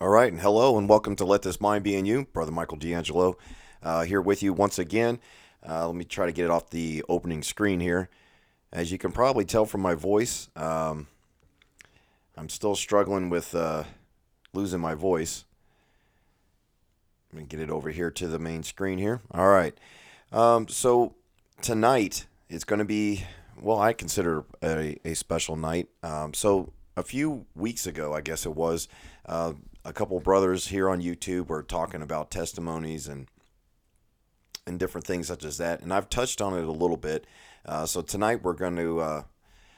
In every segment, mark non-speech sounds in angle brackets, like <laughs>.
All right, and hello, and welcome to Let This Mind Be in You, Brother Michael D'Angelo, uh, here with you once again. Uh, let me try to get it off the opening screen here. As you can probably tell from my voice, um, I'm still struggling with uh, losing my voice. Let me get it over here to the main screen here. All right. Um, so tonight it's going to be, well, I consider a, a special night. Um, so a few weeks ago, I guess it was, uh, a couple brothers here on YouTube were talking about testimonies and and different things such as that. And I've touched on it a little bit. Uh, so tonight we're going to uh,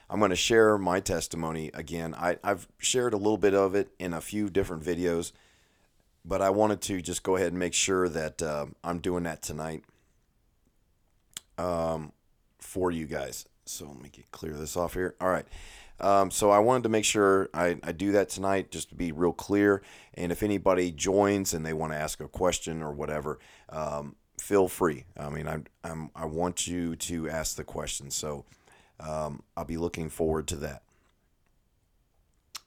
I'm going to share my testimony again. I, I've shared a little bit of it in a few different videos, but I wanted to just go ahead and make sure that uh, I'm doing that tonight um, for you guys. So let me get clear this off here. All right. Um, so I wanted to make sure I, I do that tonight just to be real clear. And if anybody joins and they want to ask a question or whatever, um, feel free. I mean, I, I'm, I want you to ask the question. So um, I'll be looking forward to that.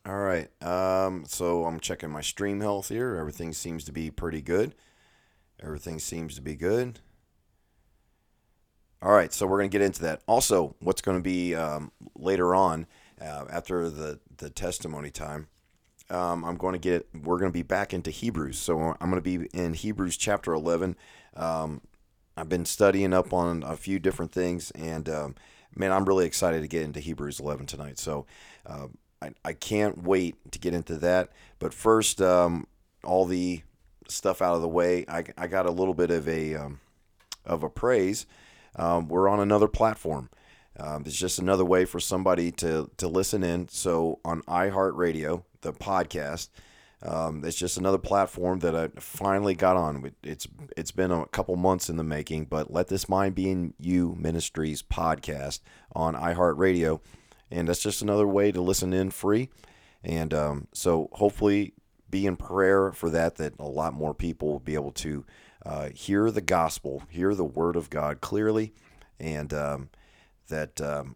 All right. Um, so I'm checking my stream health here. Everything seems to be pretty good. Everything seems to be good. All right, so we're going to get into that. Also, what's going to be um, later on uh, after the, the testimony time, um, I'm going to get, we're going to be back into Hebrews. So I'm going to be in Hebrews chapter 11. Um, I've been studying up on a few different things, and um, man, I'm really excited to get into Hebrews 11 tonight. So uh, I, I can't wait to get into that. But first, um, all the stuff out of the way, I, I got a little bit of a, um, of a praise. We're on another platform. Um, it's just another way for somebody to to listen in. So on iHeartRadio, the podcast, um, it's just another platform that I finally got on. It's it's been a couple months in the making, but let this mind be in you ministries podcast on iHeartRadio, and that's just another way to listen in free. And um, so hopefully, be in prayer for that. That a lot more people will be able to uh, hear the gospel, hear the word of God clearly, and um, that um,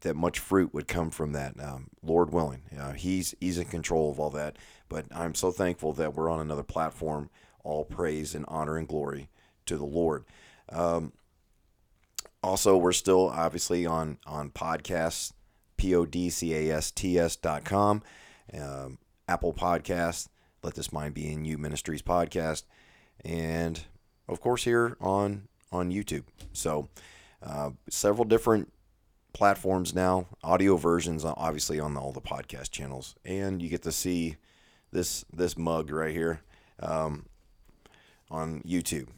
that much fruit would come from that. Um, Lord willing, he's he's in control of all that. But I'm so thankful that we're on another platform. All praise and honor and glory to the Lord. Um, also, we're still obviously on on podcasts, p o d c a s t s dot com, um, Apple Podcast. Let this mind be in you ministries podcast, and of course here on on YouTube. So uh, several different platforms now, audio versions, obviously on all the podcast channels, and you get to see this this mug right here um, on YouTube.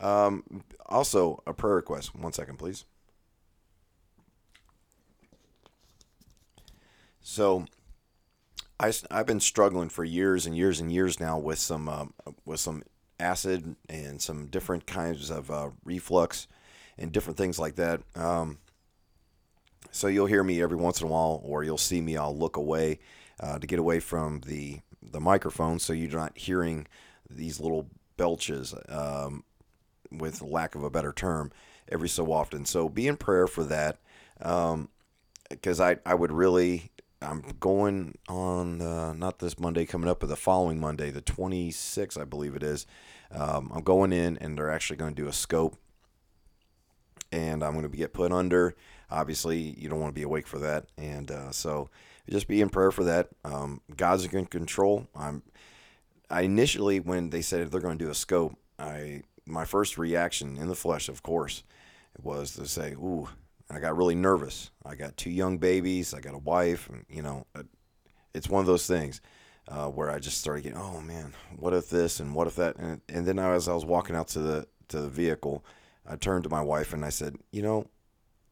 Um, also, a prayer request. One second, please. So, I, I've been struggling for years and years and years now with some um, with some acid and some different kinds of uh, reflux and different things like that. Um, so you'll hear me every once in a while, or you'll see me. I'll look away uh, to get away from the the microphone, so you're not hearing these little belches, um, with lack of a better term, every so often. So be in prayer for that, because um, I I would really. I'm going on uh, not this Monday coming up, but the following Monday, the 26th, I believe it is. Um, I'm going in, and they're actually going to do a scope and I'm going to get put under. Obviously, you don't want to be awake for that, and uh, so just be in prayer for that. Um, God's in control. I'm. I initially, when they said they're going to do a scope, I my first reaction in the flesh, of course, was to say, "Ooh." I got really nervous. I got two young babies. I got a wife, and you know, uh, it's one of those things. Uh, where I just started getting, oh man, what if this and what if that, and, and then as I was walking out to the to the vehicle, I turned to my wife and I said, you know,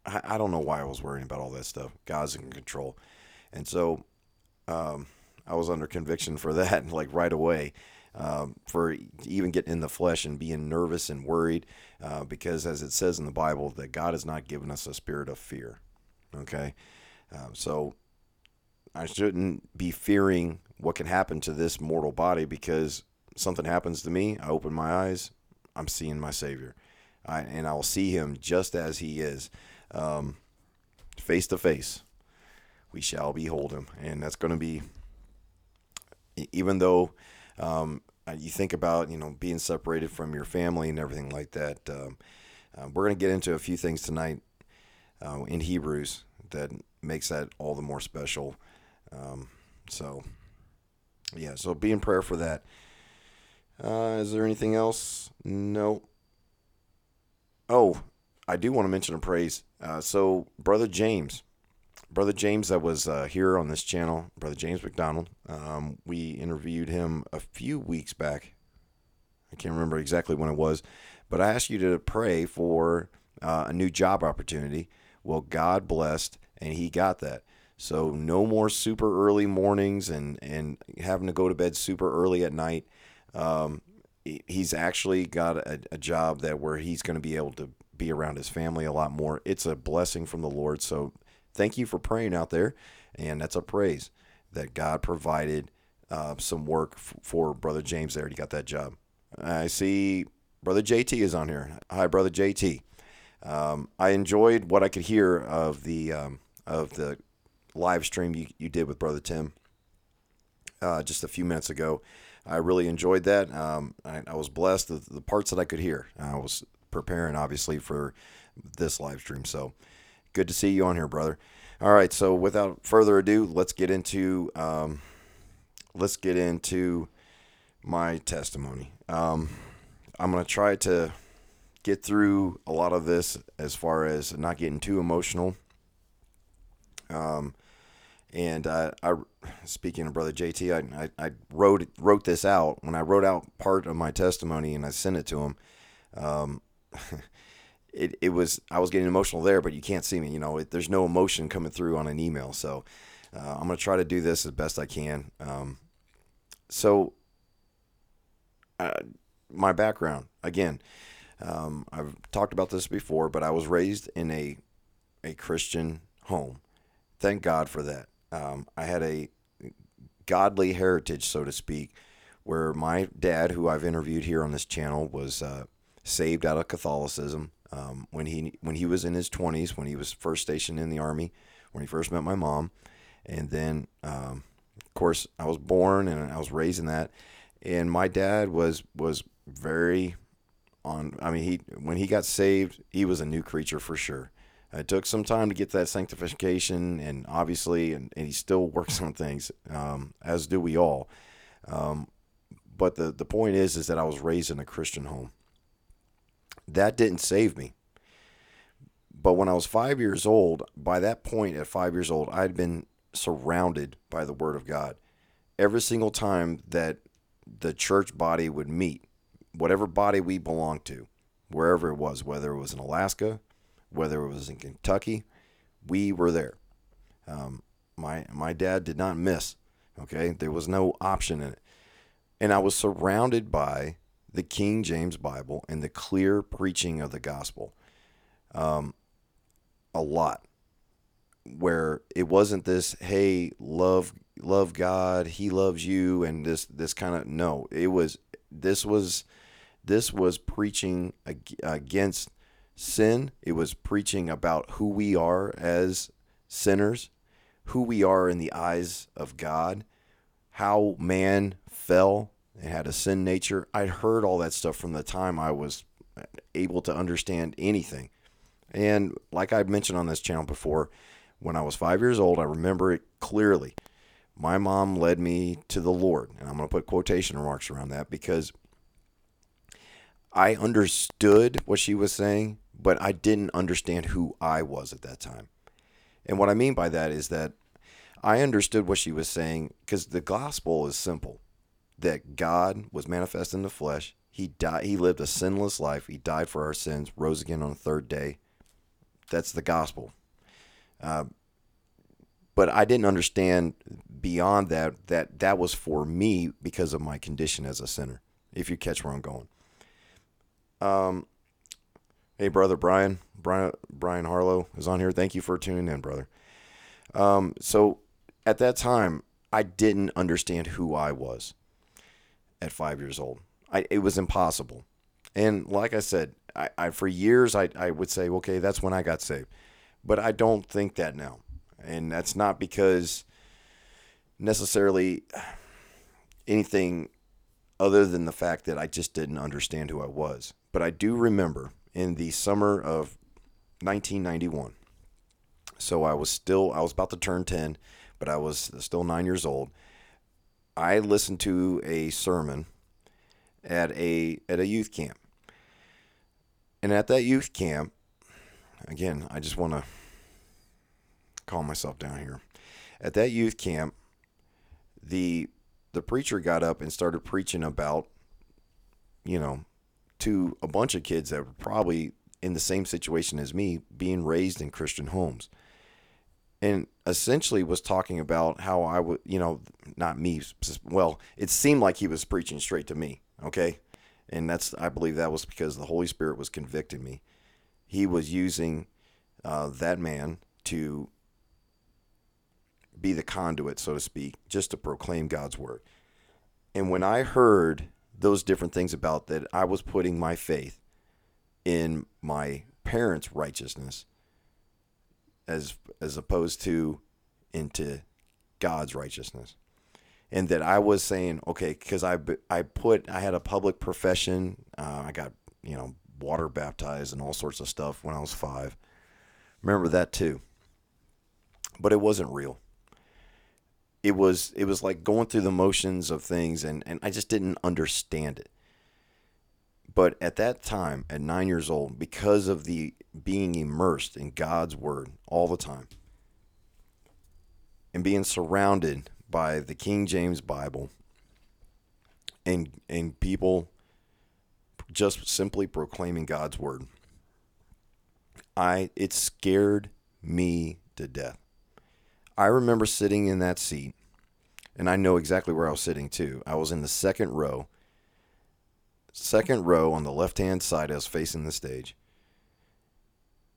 I, I don't know why I was worrying about all that stuff. God's in control. And so um, I was under conviction for <laughs> that, like right away, um, for even getting in the flesh and being nervous and worried, uh, because as it says in the Bible, that God has not given us a spirit of fear. Okay. Um, so I shouldn't be fearing what can happen to this mortal body because something happens to me. I open my eyes, I'm seeing my Savior. I, and I'll see him just as he is, um, face to face. We shall behold him, and that's going to be even though um, you think about you know being separated from your family and everything like that. Um, uh, we're going to get into a few things tonight uh, in Hebrews that makes that all the more special. Um, so, yeah, so be in prayer for that. Uh, is there anything else? No. Oh, I do want to mention a praise. Uh, so, Brother James, Brother James, that was uh, here on this channel, Brother James McDonald, um, we interviewed him a few weeks back. I can't remember exactly when it was, but I asked you to pray for uh, a new job opportunity. Well, God blessed, and he got that. So no more super early mornings and and having to go to bed super early at night. Um, he's actually got a, a job that where he's going to be able to be around his family a lot more. It's a blessing from the Lord. So thank you for praying out there, and that's a praise that God provided uh, some work f- for Brother James there. He got that job. I see Brother JT is on here. Hi, Brother JT. Um, I enjoyed what I could hear of the um, of the live stream you, you did with Brother Tim uh, just a few minutes ago. I really enjoyed that. Um, I, I, was blessed the, the parts that I could hear. I was preparing obviously for this live stream, so good to see you on here, brother. All right, so without further ado, let's get into um, let's get into my testimony. Um, I'm gonna try to get through a lot of this as far as not getting too emotional. Um, and I, I, speaking of brother JT, I, I, I, wrote wrote this out when I wrote out part of my testimony and I sent it to him. Um, <laughs> it, it was I was getting emotional there, but you can't see me. You know, it, there's no emotion coming through on an email. So uh, I'm gonna try to do this as best I can. Um, so uh, my background again, um, I've talked about this before, but I was raised in a a Christian home. Thank God for that. Um, I had a godly heritage, so to speak, where my dad, who I've interviewed here on this channel, was uh, saved out of Catholicism um, when he when he was in his 20s, when he was first stationed in the army, when he first met my mom, and then um, of course I was born and I was raised in that, and my dad was was very on. I mean, he when he got saved, he was a new creature for sure. It took some time to get that sanctification, and obviously, and, and he still works on things, um, as do we all. Um, but the the point is, is that I was raised in a Christian home. That didn't save me. But when I was five years old, by that point, at five years old, I'd been surrounded by the Word of God. Every single time that the church body would meet, whatever body we belonged to, wherever it was, whether it was in Alaska, whether it was in Kentucky, we were there. Um, my my dad did not miss. Okay, there was no option in it, and I was surrounded by the King James Bible and the clear preaching of the gospel. Um, a lot, where it wasn't this, hey, love love God, He loves you, and this this kind of no. It was this was this was preaching against sin. It was preaching about who we are as sinners, who we are in the eyes of God, how man fell and had a sin nature. I'd heard all that stuff from the time I was able to understand anything. And like I mentioned on this channel before, when I was five years old, I remember it clearly. My mom led me to the Lord. And I'm going to put quotation marks around that because I understood what she was saying, but I didn't understand who I was at that time. And what I mean by that is that I understood what she was saying because the gospel is simple that God was manifest in the flesh. He died he lived a sinless life. He died for our sins, rose again on the third day. That's the gospel. Uh, but I didn't understand beyond that that that was for me because of my condition as a sinner. If you catch where I'm going. Um, Hey, brother Brian, Brian, Brian Harlow is on here. Thank you for tuning in, brother. Um, so at that time, I didn't understand who I was at five years old. I, it was impossible. And like I said, I, I for years I, I would say, okay, that's when I got saved. But I don't think that now. And that's not because necessarily anything other than the fact that I just didn't understand who I was. But I do remember in the summer of 1991. So I was still I was about to turn 10, but I was still 9 years old. I listened to a sermon at a at a youth camp. And at that youth camp, again, I just want to calm myself down here. At that youth camp, the the preacher got up and started preaching about you know to a bunch of kids that were probably in the same situation as me being raised in Christian homes. And essentially was talking about how I would, you know, not me. Well, it seemed like he was preaching straight to me. Okay. And that's, I believe that was because the Holy Spirit was convicting me. He was using uh, that man to be the conduit, so to speak, just to proclaim God's word. And when I heard those different things about that, I was putting my faith in my parents' righteousness as as opposed to into God's righteousness. And that I was saying, okay, because I, I put, I had a public profession. Uh, I got, you know, water baptized and all sorts of stuff when I was five. Remember that too. But it wasn't real. It was, it was like going through the motions of things and, and I just didn't understand it. But at that time, at nine years old, because of the being immersed in God's word all the time and being surrounded by the King James Bible and and people just simply proclaiming God's word. I it scared me to death. I remember sitting in that seat and I know exactly where I was sitting too. I was in the second row second row on the left hand side. I was facing the stage.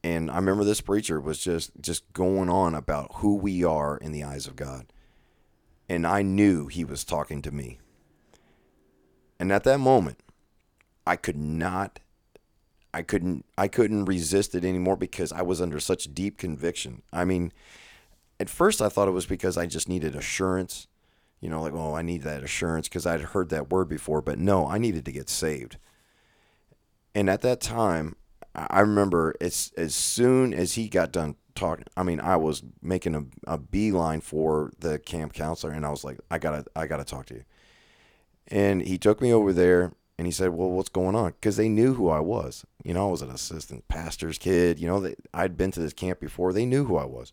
And I remember this preacher was just just going on about who we are in the eyes of God. And I knew he was talking to me. And at that moment, I could not I couldn't I couldn't resist it anymore because I was under such deep conviction. I mean, at first I thought it was because I just needed assurance you know, like, oh, I need that assurance because I'd heard that word before. But no, I needed to get saved. And at that time, I remember as as soon as he got done talking, I mean, I was making a, a beeline for the camp counselor, and I was like, I gotta, I gotta talk to you. And he took me over there, and he said, "Well, what's going on?" Because they knew who I was. You know, I was an assistant pastor's kid. You know, they, I'd been to this camp before. They knew who I was,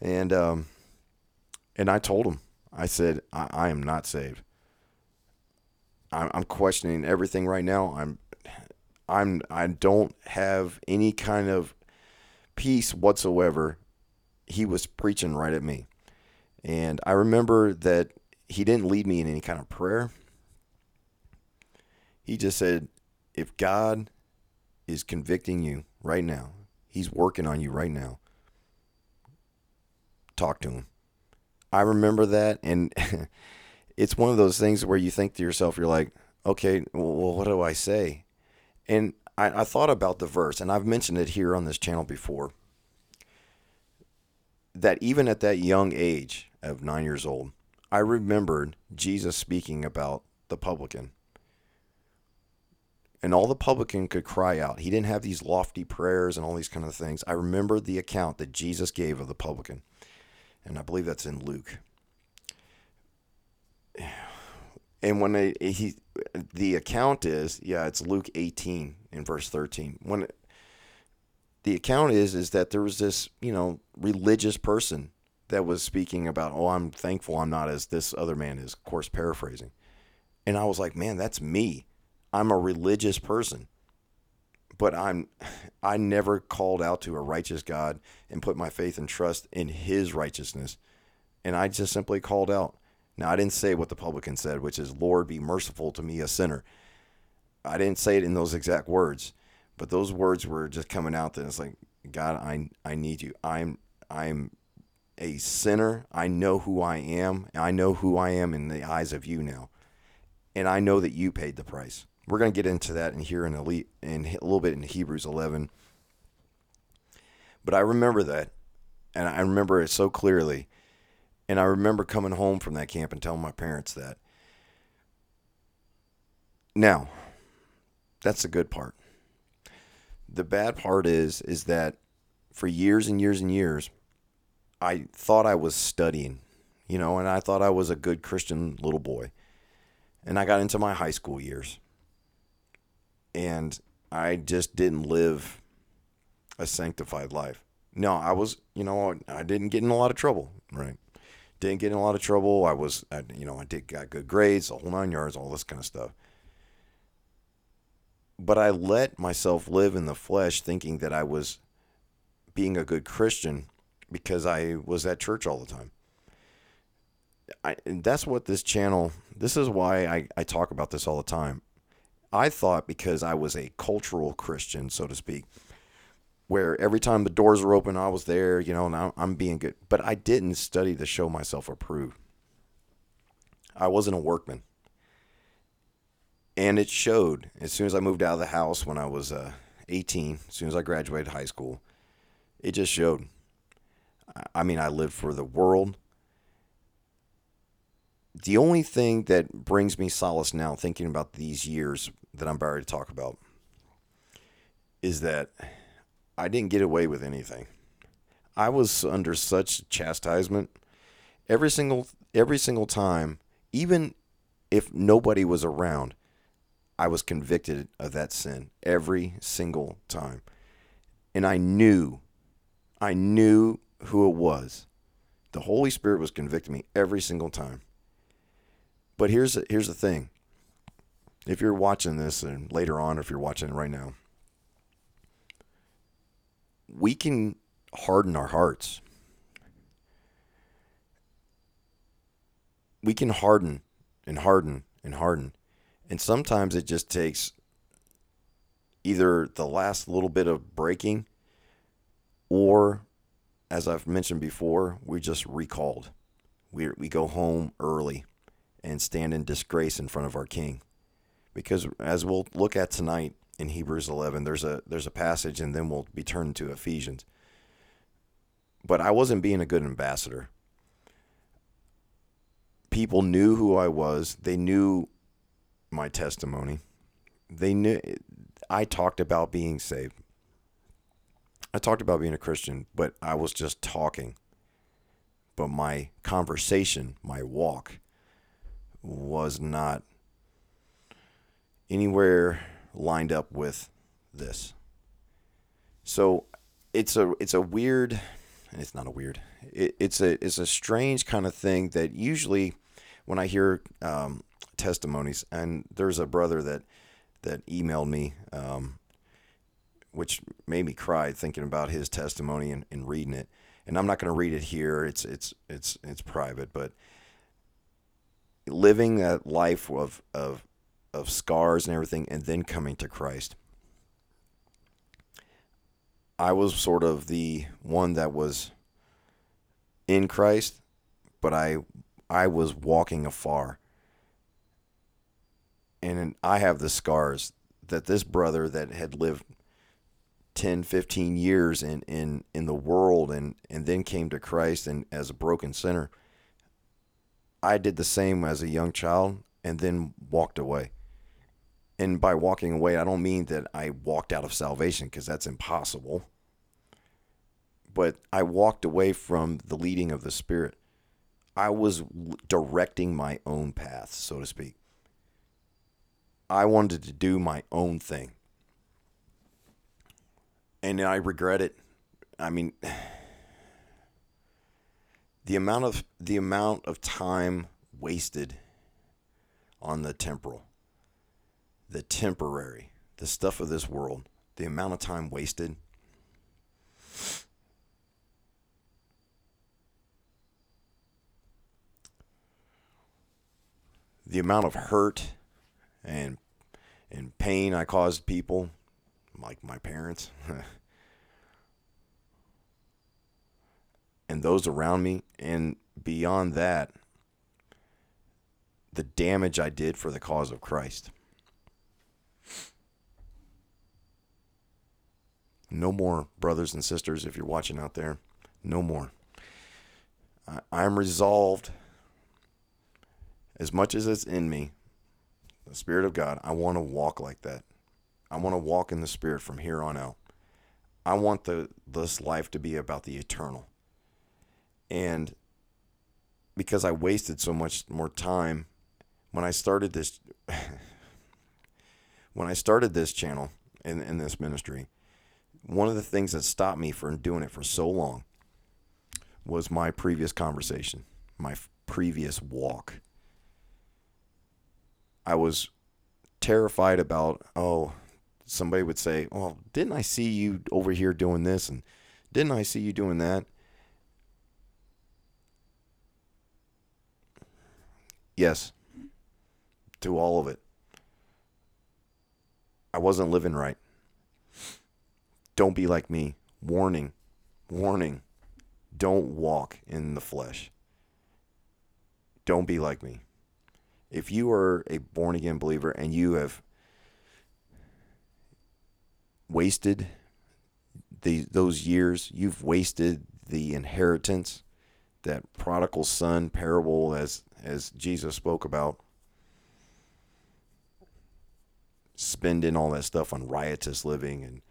and um, and I told him, I said, I, I am not saved. I'm, I'm questioning everything right now. I'm, I'm, I don't have any kind of peace whatsoever. He was preaching right at me. And I remember that he didn't lead me in any kind of prayer. He just said, if God is convicting you right now, he's working on you right now, talk to him. I remember that, and <laughs> it's one of those things where you think to yourself, you're like, okay, well, what do I say? And I, I thought about the verse, and I've mentioned it here on this channel before. That even at that young age of nine years old, I remembered Jesus speaking about the publican. And all the publican could cry out. He didn't have these lofty prayers and all these kind of things. I remember the account that Jesus gave of the publican and I believe that's in Luke. And when they, he, the account is, yeah, it's Luke 18 in verse 13. When the account is, is that there was this, you know, religious person that was speaking about, oh, I'm thankful I'm not as this other man is, of course, paraphrasing. And I was like, man, that's me. I'm a religious person but I'm I never called out to a righteous God and put my faith and trust in his righteousness. And I just simply called out. Now I didn't say what the publican said, which is Lord be merciful to me a sinner. I didn't say it in those exact words, but those words were just coming out that it's like God, I I need you. I'm I'm a sinner. I know who I am. I know who I am in the eyes of you now. And I know that you paid the price. We're going to get into that in here in elite in a little bit in Hebrews 11. But I remember that, and I remember it so clearly. And I remember coming home from that camp and telling my parents that. Now, that's the good part. The bad part is is that for years and years and years, I thought I was studying, you know, and I thought I was a good Christian little boy. And I got into my high school years. And I just didn't live a sanctified life. No, I was, you know, I didn't get in a lot of trouble, right? Didn't get in a lot of trouble. I was, I, you know, I did got good grades, the whole nine yards, all this kind of stuff. But I let myself live in the flesh, thinking that I was being a good Christian because I was at church all the time. I, and that's what this channel, this is why I, I talk about this all the time. I thought because I was a cultural Christian, so to speak, where every time the doors were open, I was there, you know, and I'm being good. But I didn't study to show myself approved. I wasn't a workman. And it showed as soon as I moved out of the house when I was uh, 18, as soon as I graduated high school, it just showed. I mean, I lived for the world. The only thing that brings me solace now, thinking about these years that I'm about to talk about, is that I didn't get away with anything. I was under such chastisement every single every single time, even if nobody was around, I was convicted of that sin every single time. And I knew I knew who it was. The Holy Spirit was convicting me every single time. But here's here's the thing. If you're watching this and later on, if you're watching it right now, we can harden our hearts. We can harden and harden and harden. And sometimes it just takes either the last little bit of breaking or as I've mentioned before, we just recalled. We we go home early and stand in disgrace in front of our king. Because as we'll look at tonight in Hebrews 11, there's a there's a passage and then we'll be turned to Ephesians. But I wasn't being a good ambassador. People knew who I was. They knew my testimony. They knew I talked about being saved. I talked about being a Christian, but I was just talking. But my conversation, my walk, was not anywhere lined up with this. So it's a it's a weird it's not a weird it, it's a it's a strange kind of thing that usually when I hear um, testimonies and there's a brother that that emailed me um, which made me cry thinking about his testimony and, and reading it. And I'm not going to read it here. It's it's it's it's private, but living that life of of of scars and everything, and then coming to Christ. I was sort of the one that was in Christ, but I I was walking afar. And I have the scars that this brother that had lived 10, 15 years in, in, in the world and, and then came to Christ and as a broken sinner. I did the same as a young child and then walked away. And by walking away, I don't mean that I walked out of salvation because that's impossible. But I walked away from the leading of the Spirit. I was directing my own path, so to speak. I wanted to do my own thing and I regret it. I mean, <sighs> the amount of the amount of time wasted on the temporal, the temporary, the stuff of this world, the amount of time wasted. The amount of hurt and and pain I caused people like my parents and those around me and beyond that the damage I did for the cause of Christ. No more, brothers and sisters, if you're watching out there. No more. I, am resolved, as much as it's in me, the Spirit of God. I want to walk like that. I want to walk in the Spirit from here on out. I want the this life to be about the eternal. And because I wasted so much more time when I started this <laughs> when I started this channel in, in this ministry, one of the things that stopped me from doing it for so long was my previous conversation, my previous walk. I was terrified about, oh, somebody would say, well, didn't I see you over here doing this? And didn't I see you doing that? Yes, to all of it. I wasn't living right. Don't be like me. Warning, warning. Don't walk in the flesh. Don't be like me. If you are a born again believer and you have wasted the, those years, you've wasted the inheritance, that prodigal son parable as as Jesus spoke about spending all that stuff on riotous living and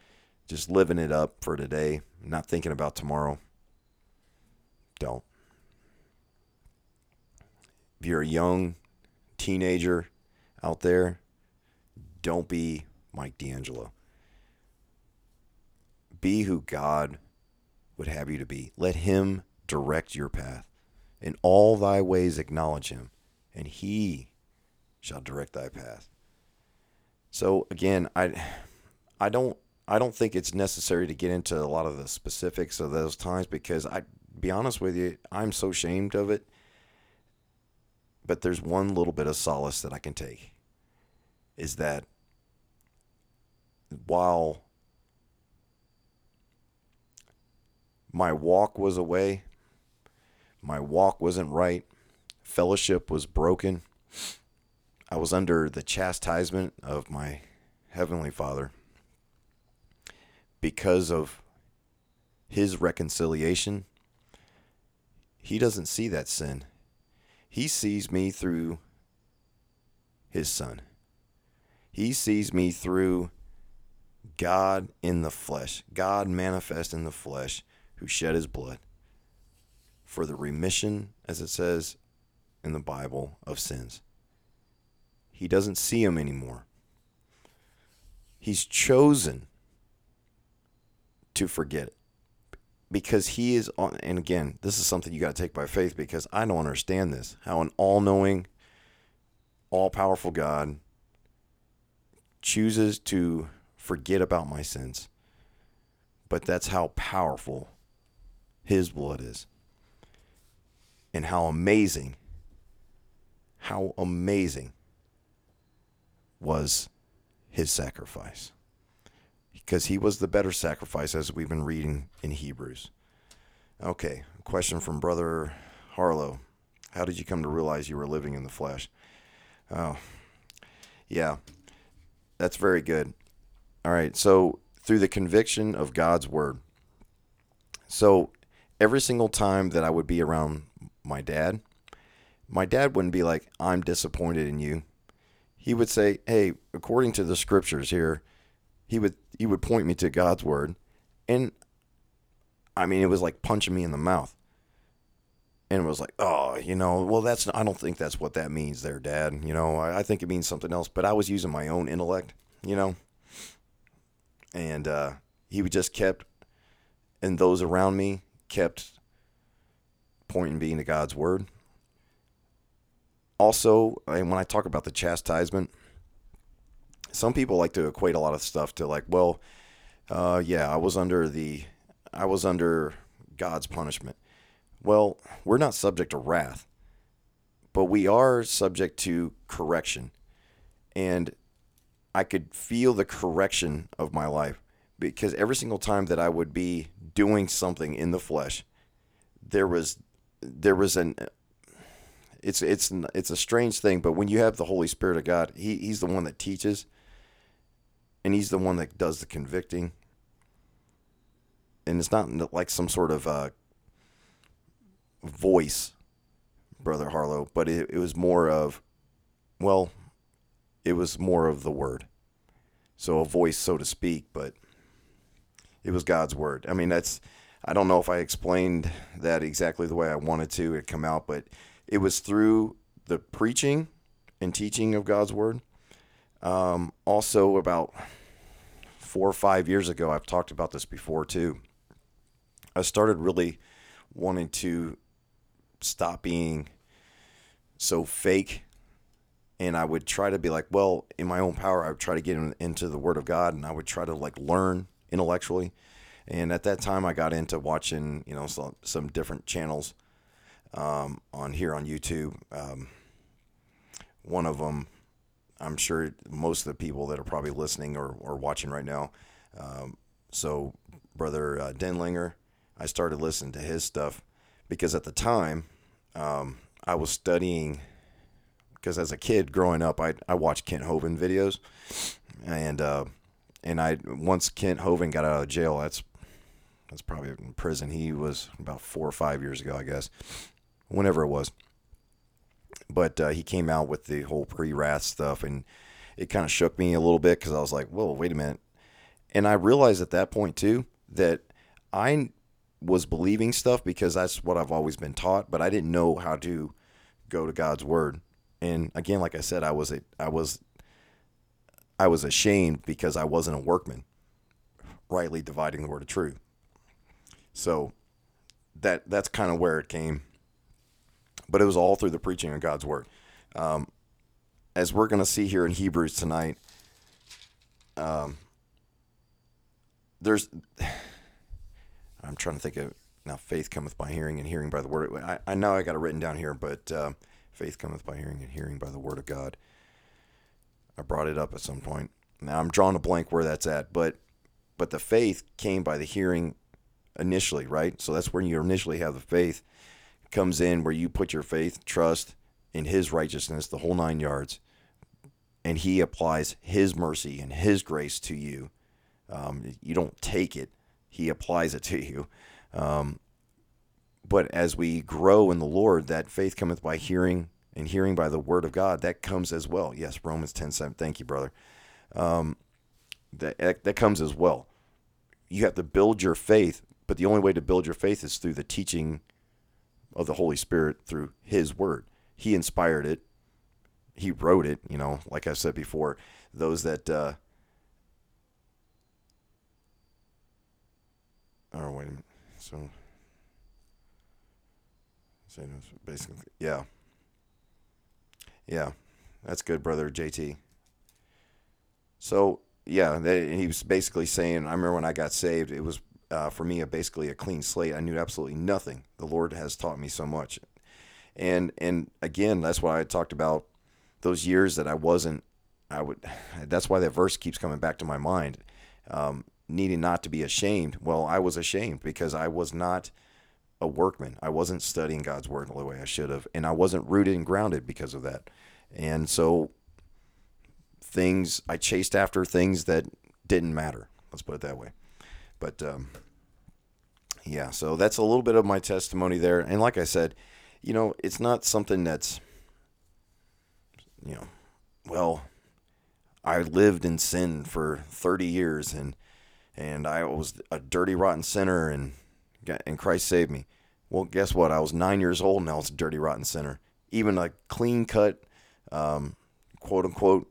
just living it up for today, not thinking about tomorrow. Don't. If you're a young teenager out there, don't be Mike D'Angelo. Be who God would have you to be. Let Him direct your path. In all thy ways acknowledge Him, and He shall direct thy path. So again, I, I don't, I don't think it's necessary to get into a lot of the specifics of those times because I, be honest with you, I'm so ashamed of it. But there's one little bit of solace that I can take, is that while my walk was away, my walk wasn't right, fellowship was broken I was under the chastisement of my Heavenly Father because of His reconciliation. He doesn't see that sin, He sees me through His Son. He sees me through God in the flesh, God manifest in the flesh, who shed His blood for the remission, as it says in the Bible, of sins. He doesn't see him anymore. He's chosen to forget it because he is on. And again, this is something you got to take by faith because I don't understand this how an all knowing, all powerful God chooses to forget about my sins. But that's how powerful his blood is. And how amazing, how amazing was his sacrifice. Because he was the better sacrifice, as we've been reading in Hebrews. Okay, question from Brother Harlow. How did you come to realize you were living in the flesh? Oh, yeah, that's very good. All right, so through the conviction of God's word. So every single time that I would be around my dad, my dad wouldn't be like, I'm disappointed in you he would say, "Hey, according to the scriptures here," he would he would point me to God's word, and I mean, it was like punching me in the mouth. And it was like, oh, you know, well, that's I don't think that's what that means, there, Dad. You know, I, I think it means something else. But I was using my own intellect, you know, and uh, he would just kept, and those around me kept pointing me to God's word also, and when I talk about the chastisement, some people like to equate a lot of stuff to like, well, uh, yeah, I was under the, I was under God's punishment. Well, we're not subject to wrath, but we are subject to correction. And I could feel the correction of my life because every single time that I would be doing something in the flesh, there was there was an it's it's it's a strange thing, but when you have the Holy Spirit of God, he he's the one that teaches, and he's the one that does the convicting. And it's not like some sort of uh, voice, brother Harlow, but it, it was more of, well, it was more of the word. So a voice, so to speak, but it was God's word. I mean, that's I don't know if I explained that exactly the way I wanted to it come out, but it was through the preaching and teaching of God's word. Um, also, about four or five years ago, I've talked about this before too. I started really wanting to stop being so fake and I would try to be like, well, in my own power, I would try to get into the Word of God, and I would try to like learn intellectually. And at that time, I got into watching, you know, some, some different channels um, on here on YouTube. Um, one of them, I'm sure most of the people that are probably listening or, or watching right now. Um, so, brother uh, Denlinger, I started listening to his stuff because at the time, um, I was studying because as a kid growing up, I I watched Kent Hovind videos, and uh, and I once Kent Hovind got out of jail, that's that's probably in prison. He was about four or five years ago, I guess, whenever it was. But uh, he came out with the whole pre-wrath stuff, and it kind of shook me a little bit because I was like, "Whoa, wait a minute!" And I realized at that point too that I was believing stuff because that's what I've always been taught, but I didn't know how to go to God's word and again, like I said, I was a, I was I was ashamed because I wasn't a workman, rightly dividing the word of truth. So that that's kind of where it came. But it was all through the preaching of God's word. Um, as we're going to see here in Hebrews tonight, um, there's <sighs> I'm trying to think of now faith cometh by hearing and hearing by the word. I, I know I got it written down here, but uh, Faith cometh by hearing, and hearing by the word of God. I brought it up at some point. Now I'm drawing a blank where that's at, but but the faith came by the hearing initially, right? So that's where you initially have the faith comes in where you put your faith, trust in his righteousness, the whole nine yards, and he applies his mercy and his grace to you. Um, you don't take it; he applies it to <laughs> you. Um, but as we grow in the Lord, that faith cometh by hearing, and hearing by the word of God. That comes as well. Yes, Romans 10 7. Thank you, brother. Um, that, that comes as well. You have to build your faith, but the only way to build your faith is through the teaching of the Holy Spirit through His Word. He inspired it. He wrote it. You know, like I said before, those that. Uh, oh wait a minute. So so basically, yeah, yeah, that's good, brother JT. So yeah, they, he was basically saying, I remember when I got saved, it was uh, for me a, basically a clean slate. I knew absolutely nothing. The Lord has taught me so much, and and again, that's why I talked about those years that I wasn't. I would. <sighs> That's why that verse keeps coming back to my mind. Um, needing not to be ashamed. Well, I was ashamed because I was not a workman. I wasn't studying God's word the way I should have, and I wasn't rooted and grounded because of that. And so things I chased after things that didn't matter. Let's put it that way. But um, yeah, so that's a little bit of my testimony there. And like I said, you know, it's not something that's you know, well, I lived in sin for 30 years and and I was a dirty rotten sinner and and Christ saved me. Well, guess what? I was nine years old and I was a dirty, rotten sinner. Even a clean cut, um, quote unquote,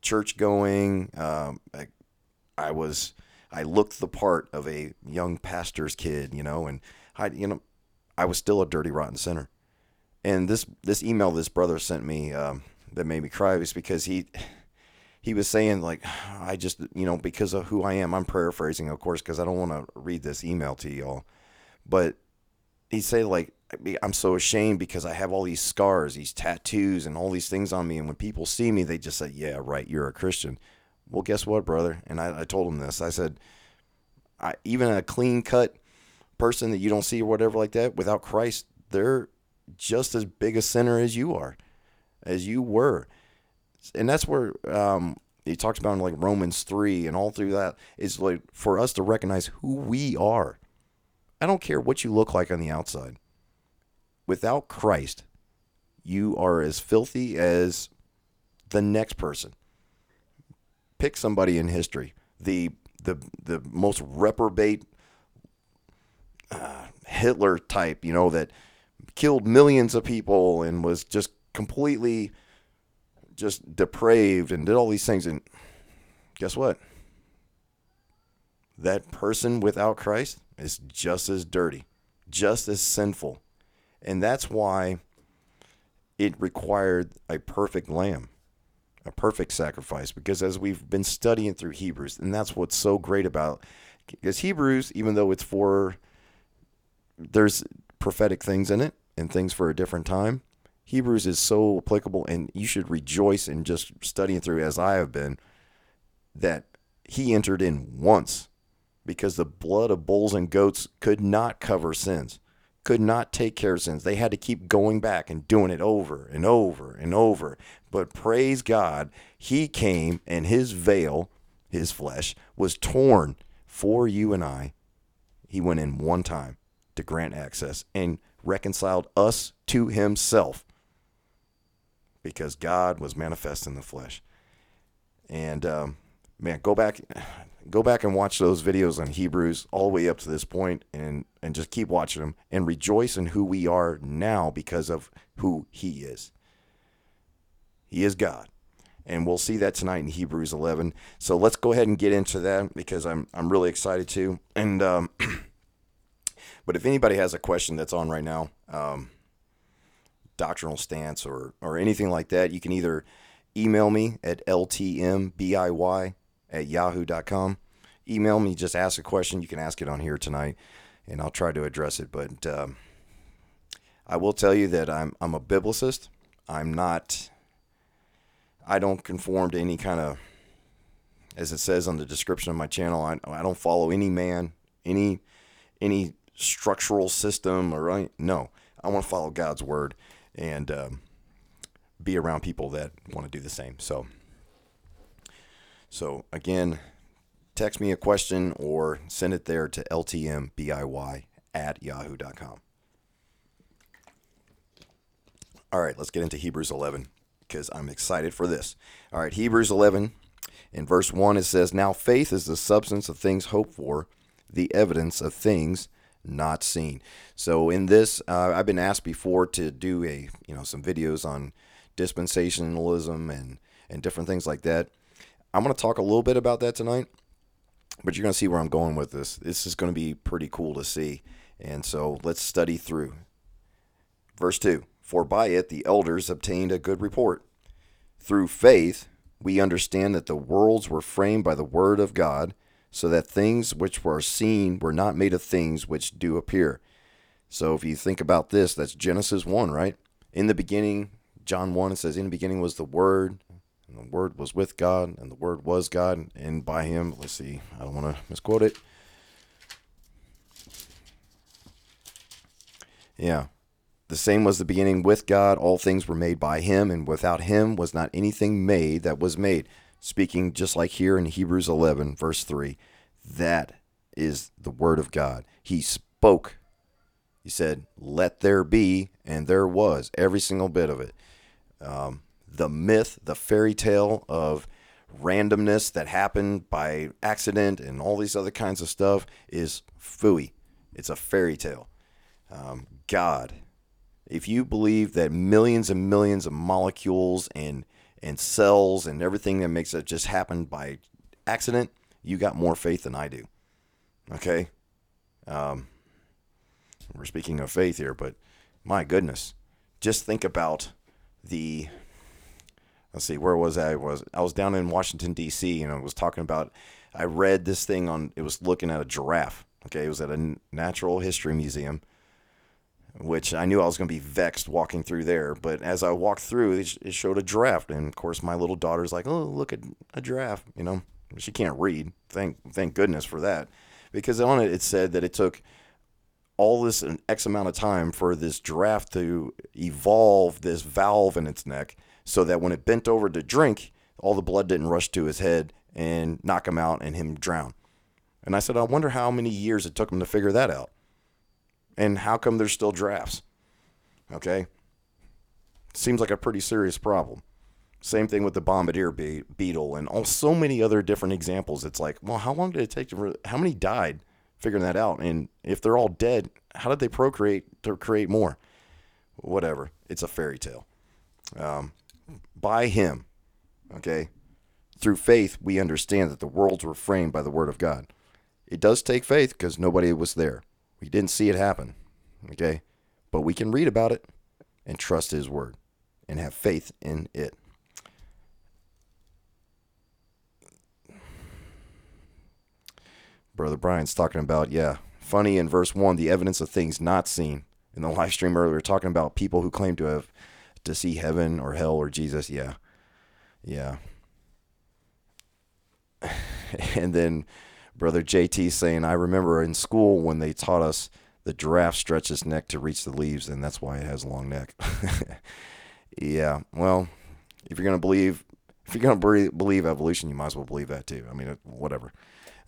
church going. Um, I, I, was, I looked the part of a young pastor's kid, you know, and I, you know, I was still a dirty, rotten sinner. And this, this email this brother sent me um, that made me cry was because he, he was saying like i just you know because of who i am i'm paraphrasing of course because i don't want to read this email to y'all but he said like I'm so ashamed because I have all these scars, these tattoos, and all these things on me. And when people see me, they just say, "Yeah, right, you're a Christian." Well, guess what, brother? And I, I told him this. I said, I, even a clean cut person that you don't see or whatever like that, without Christ, they're just as big a sinner as you are, as you were. And that's where um, he talks about in like Romans three and all through that is like for us to recognize who we are I don't care what you look like on the outside. Without Christ, you are as filthy as the next person. Pick somebody in history, the the the most reprobate uh, Hitler type, you know, that killed millions of people and was just completely just depraved and did all these things. And guess what? That person without Christ is just as dirty, just as sinful. And that's why it required a perfect lamb, a perfect sacrifice. Because as we've been studying through Hebrews, and that's what's so great about because Hebrews, even though it's for there's prophetic things in it and things for a different time. Hebrews is so applicable, and you should rejoice in just studying through, as I have been, that he entered in once because the blood of bulls and goats could not cover sins, could not take care of sins. They had to keep going back and doing it over and over and over. But praise God, he came and his veil, his flesh, was torn for you and I. He went in one time to grant access and reconciled us to himself because God was manifest in the flesh. And um, man, go back, go back and watch those videos on Hebrews all the way up to this point, and and just keep watching them and rejoice in who we are now because of who He is. He is God, and we'll see that tonight in Hebrews 11. So let's go ahead and get into that because I'm I'm really excited to. And um, <clears throat> but if anybody has a question that's on right now, um, doctrinal stance or or anything like that, you can either email me at ltmbiy at yahoo.com. Email me, just ask a question. You can ask it on here tonight, and I'll try to address it. But um, I will tell you that I'm I'm a biblicist. I'm not. I don't conform to any kind of, as it says on the description of my channel. I I don't follow any man, any any structural system or any, no. I want to follow God's word and um, be around people that want to do the same. So, so again, text me a question or send it there to ltmbiy at yahoo.com. All right, let's get into Hebrews 11 because I'm excited for this. All right, Hebrews 11 in verse 1 it says, Now faith is the substance of things hoped for, the evidence of things not seen. So in this, uh, I've been asked before to do a you know some videos on dispensationalism and and different things like that. I'm going to talk a little bit about that tonight, but you're going to see where I'm going with this. This is going to be pretty cool to see. And so let's study through. Verse 2 For by it the elders obtained a good report. Through faith, we understand that the worlds were framed by the word of God so that things which were seen were not made of things which do appear. So if you think about this, that's Genesis 1, right? In the beginning, John 1, it says, In the beginning was the Word, and the Word was with God, and the Word was God, and by Him, let's see, I don't want to misquote it. Yeah. The same was the beginning with God. All things were made by Him, and without Him was not anything made that was made speaking just like here in Hebrews 11, verse 3. That is the word of God. He spoke. He said, Let there be, and there was, every single bit of it. Um, the myth, the fairy tale of randomness that happened by accident and all these other kinds of stuff is fooey. It's a fairy tale. Um, God, if you believe that millions and millions of molecules and and cells and everything that makes it just happen by accident, you got more faith than I do. Okay? Um, we're speaking of faith here, but my goodness, just think about the. Let's see, where was I? I was I was down in Washington D.C. and I was talking about. I read this thing on. It was looking at a giraffe. Okay, it was at a natural history museum, which I knew I was going to be vexed walking through there. But as I walked through, it showed a giraffe, and of course, my little daughter's like, "Oh, look at a giraffe!" You know, she can't read. Thank thank goodness for that, because on it it said that it took all this an X amount of time for this giraffe to evolve this valve in its neck, so that when it bent over to drink, all the blood didn't rush to his head and knock him out and him drown. And I said, I wonder how many years it took him to figure that out. And how come there's still drafts? Okay. Seems like a pretty serious problem. Same thing with the bombardier be- beetle and all so many other different examples. It's like, well, how long did it take to? Re- how many died figuring that out? And if they're all dead, how did they procreate to create more? Whatever. It's a fairy tale. Um, by Him, okay. Through faith, we understand that the worlds were framed by the Word of God. It does take faith because nobody was there. We didn't see it happen, okay. But we can read about it and trust His Word and have faith in it. Brother Brian's talking about, yeah, funny in verse 1, the evidence of things not seen. In the live stream earlier, talking about people who claim to have to see heaven or hell or Jesus. Yeah. Yeah. <laughs> and then Brother JT saying, I remember in school when they taught us the giraffe stretches neck to reach the leaves, and that's why it has a long neck. <laughs> yeah, well, if you're going to believe, if you're going to believe evolution, you might as well believe that too. I mean, whatever.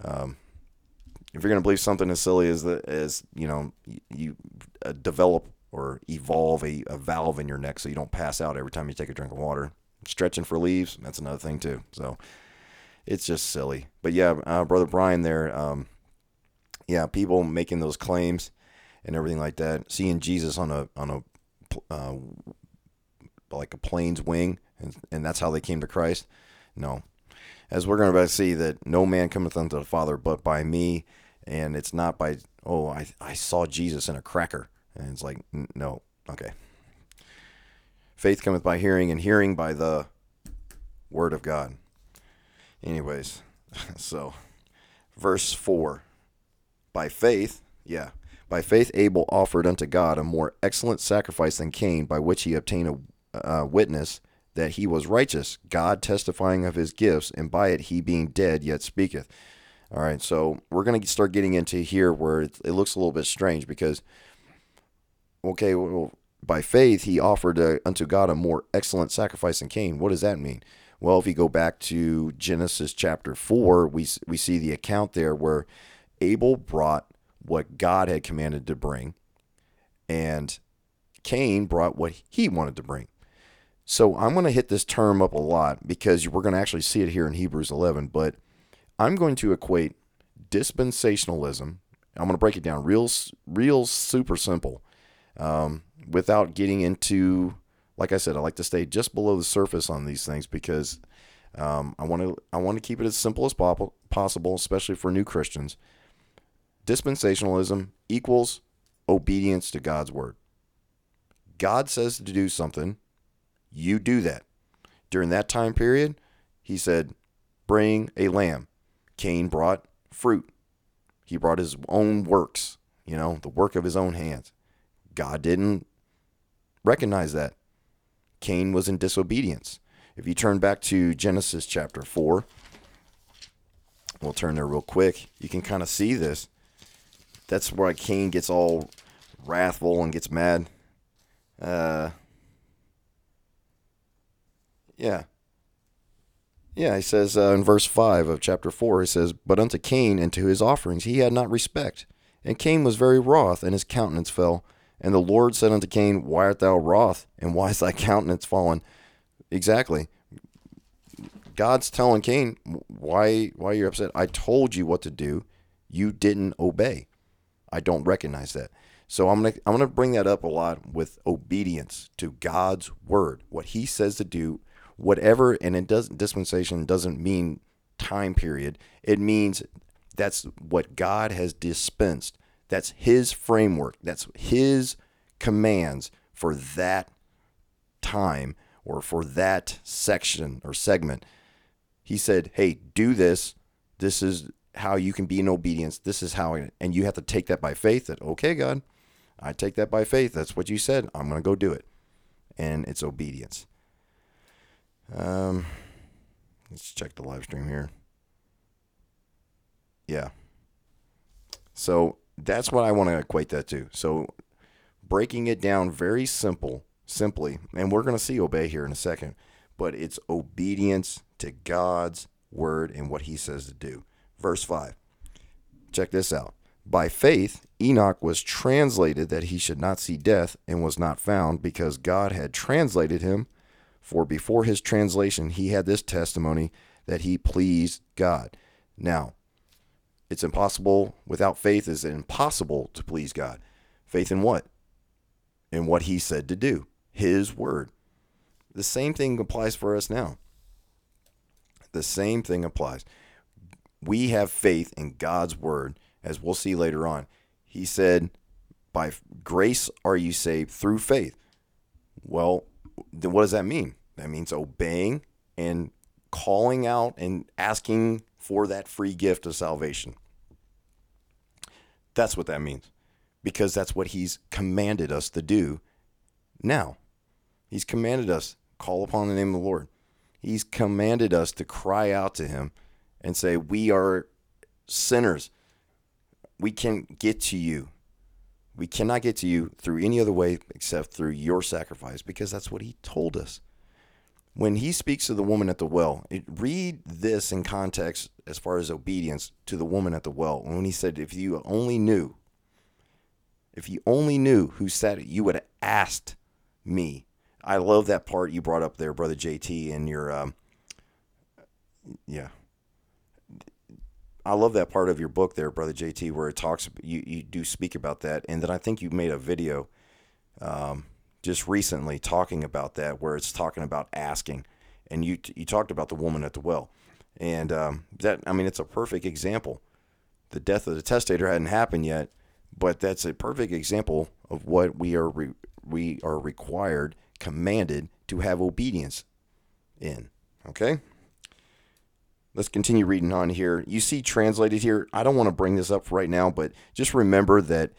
Um, if you're going to believe something as silly as the as you know you uh, develop or evolve a, a valve in your neck so you don't pass out every time you take a drink of water. Stretching for leaves that's another thing too. So it's just silly. But yeah uh, brother brian there um, yeah people making those claims and everything like that seeing jesus on a on a uh, like a plane's wing and, and that's how they came to christ no. As we're going to see that no man cometh unto the father but by me and it's not by oh I I saw Jesus in a cracker, and it's like no okay. Faith cometh by hearing, and hearing by the word of God. Anyways, <laughs> so verse four, by faith, yeah. By faith, Abel offered unto God a more excellent sacrifice than Cain, by which he obtained a witness that he was righteous, God testifying of his gifts, and by it he being dead yet speaketh. All right, so we're going to start getting into here where it, it, looks a little bit strange because, okay, well, by faith he offered a, unto God a more excellent sacrifice than Cain. What does that mean? Well, if you go back to Genesis chapter 4, we, we see the account there where Abel brought what God had commanded to bring, and Cain brought what he wanted to bring. So I'm going to hit this term up a lot because we're going to actually see it here in Hebrews 11, but – I'm going to equate dispensationalism. I'm going to break it down real, real super simple, um, without getting into. Like I said, I like to stay just below the surface on these things because um, I want to. I want to keep it as simple as possible, especially for new Christians. Dispensationalism equals obedience to God's word. God says to do something, you do that. During that time period, he said, bring a lamb. Cain brought fruit. He brought his own works, you know, the work of his own hands. God didn't recognize that. Cain was in disobedience. If you turn back to Genesis chapter 4, we'll turn there real quick. You can kind of see this. That's where Cain gets all wrathful and gets mad. Uh, yeah. Yeah, he says uh, in verse 5 of chapter 4, he says, But unto Cain and to his offerings he had not respect. And Cain was very wroth, and his countenance fell. And the Lord said unto Cain, Why art thou wroth, and why is thy countenance fallen? Exactly. God's telling Cain, why, why you're upset? I told you what to do. You didn't obey. I don't recognize that. So I'm gonna I'm gonna bring that up a lot with obedience to God's word. What He says to do, whatever, and it doesn't dispensation doesn't mean time period. It means that's what God has dispensed. That's His framework. That's His commands for that time or for that section or segment. He said, "Hey, do this. This is how you can be in obedience. This is how, and you have to take that by faith. That okay, God, I take that by faith. That's what you said. I'm going to go do it, and it's obedience. Um, let's check the live stream here. Yeah. So that's what I want to equate that to. So breaking it down very simple, simply, and we're going to see obey here in a second, but it's obedience to God's word and what he says to do. Verse 5. Check this out. By faith, Enoch was translated that he should not see death and was not found because God had translated him For before his translation, he had this testimony that he pleased God. Now, it's impossible without faith is impossible to please God. Faith in what? In what he said to do, his word. The same thing applies for us now. The same thing applies. We have faith in God's word, as we'll see later on. He said, By grace are you saved through faith. Well, then what does that mean? That means obeying and calling out and asking for that free gift of salvation. That's what that means. Because that's what he's commanded us to do now. He's commanded us call upon the name of the Lord. He's commanded us to cry out to him and say, We are sinners. We can get to you. We cannot get to you through any other way except through your sacrifice because that's what he told us. When he speaks to the woman at the well, it, read this in context as far as obedience to the woman at the well. When he said, If you only knew, if you only knew who said it, you would have asked me I love that part you brought up there, brother JT, in your um, yeah. I love that part of your book there, brother JT, where it talks you you do speak about that, and then I think you made a video um, just recently talking about that, where it's talking about asking, and you you talked about the woman at the well, and um, that I mean it's a perfect example. The death of the testator hadn't happened yet, but that's a perfect example of what we are re- we are required commanded to have obedience in. Okay? Let's continue reading on here. You see translated here. I don't want to bring this up right now, but just remember that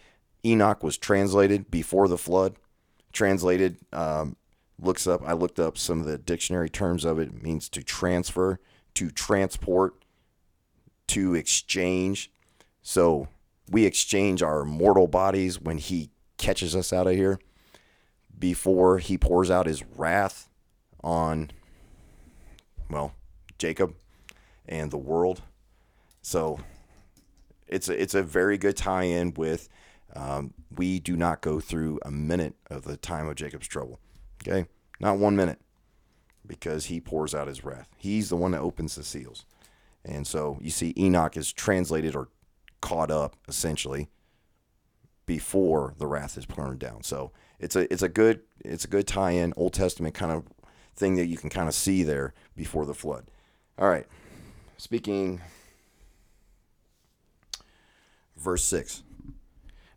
Enoch was translated before the flood. Translated um, looks up. I looked up some of the dictionary terms of it. it means to transfer, to transport, to exchange. So we exchange our mortal bodies when he catches us out of here before he pours out his wrath on, well, Jacob and the world. So it's a, it's a very good tie in with um, we do not go through a minute of the time of Jacob's trouble. Okay? Not one minute because he pours out his wrath. He's the one that opens the seals. And so you see, Enoch is translated or caught up essentially before the wrath is poured down. So it's a it's a good it's a good tie-in Old Testament kind of thing that you can kind of see there before the flood. All right. Speaking verse 6.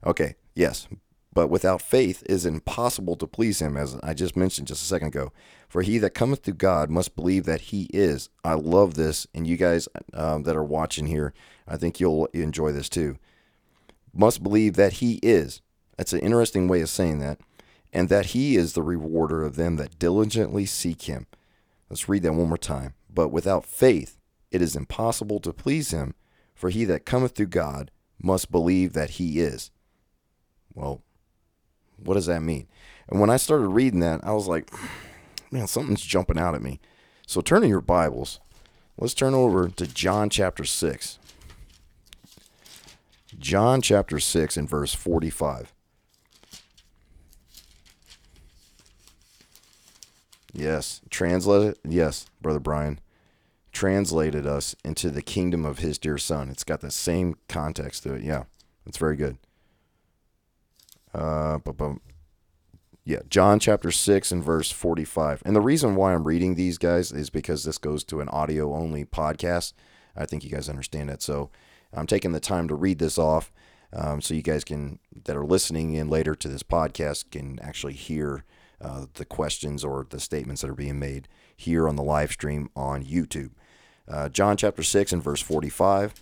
Okay, yes. But without faith it is impossible to please him as I just mentioned just a second ago. For he that cometh to God must believe that he is. I love this and you guys um, that are watching here, I think you'll enjoy this too. Must believe that he is. That's an interesting way of saying that and that he is the rewarder of them that diligently seek him. Let's read that one more time. But without faith, it is impossible to please him, for he that cometh to God must believe that he is. Well, what does that mean? And when I started reading that, I was like, man, something's jumping out at me. So turn in your Bibles. Let's turn over to John chapter 6. John chapter 6 and verse 45. Yes. Translated. Yes, Brother Brian. Translated us into the kingdom of his dear son. It's got the same context to it. Yeah. It's very good. Uh, but, but, yeah, John chapter 6 and verse 45. And the reason why I'm reading these guys is because this goes to an audio only podcast. I think you guys understand that. So I'm taking the time to read this off um, so you guys can, that are listening in later to this podcast, can actually hear uh, the questions or the statements that are being made here on the live stream on YouTube. Uh, John chapter 6 and verse 45.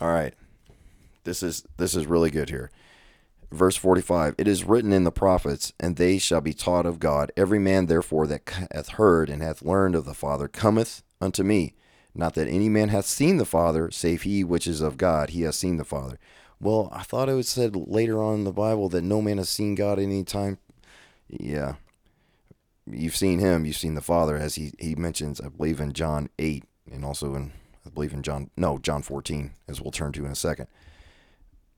All right. This is this is really good here. Verse 45 It is written in the prophets, and they shall be taught of God. Every man, therefore, that hath heard and hath learned of the Father cometh unto me. Not that any man hath seen the Father, save he which is of God, he hath seen the Father. Well, I thought it was said later on in the Bible that no man has seen God any time. Yeah. You've seen him, you've seen the Father, as he, he mentions, I believe, in John 8, and also in, I believe, in John, no, John 14, as we'll turn to in a second.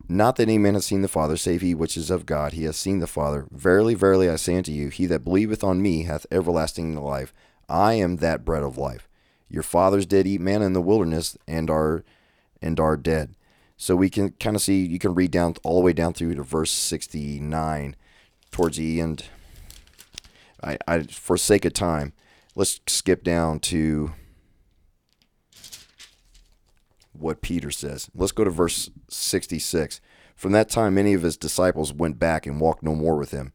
Not that any man has seen the Father, save he which is of God, he has seen the Father. Verily, verily, I say unto you, he that believeth on me hath everlasting life. I am that bread of life. Your fathers did eat manna in the wilderness and are and are dead. So we can kind of see you can read down all the way down through to verse 69 towards the end. I, I for sake of time, let's skip down to what Peter says. Let's go to verse 66. From that time, many of his disciples went back and walked no more with him.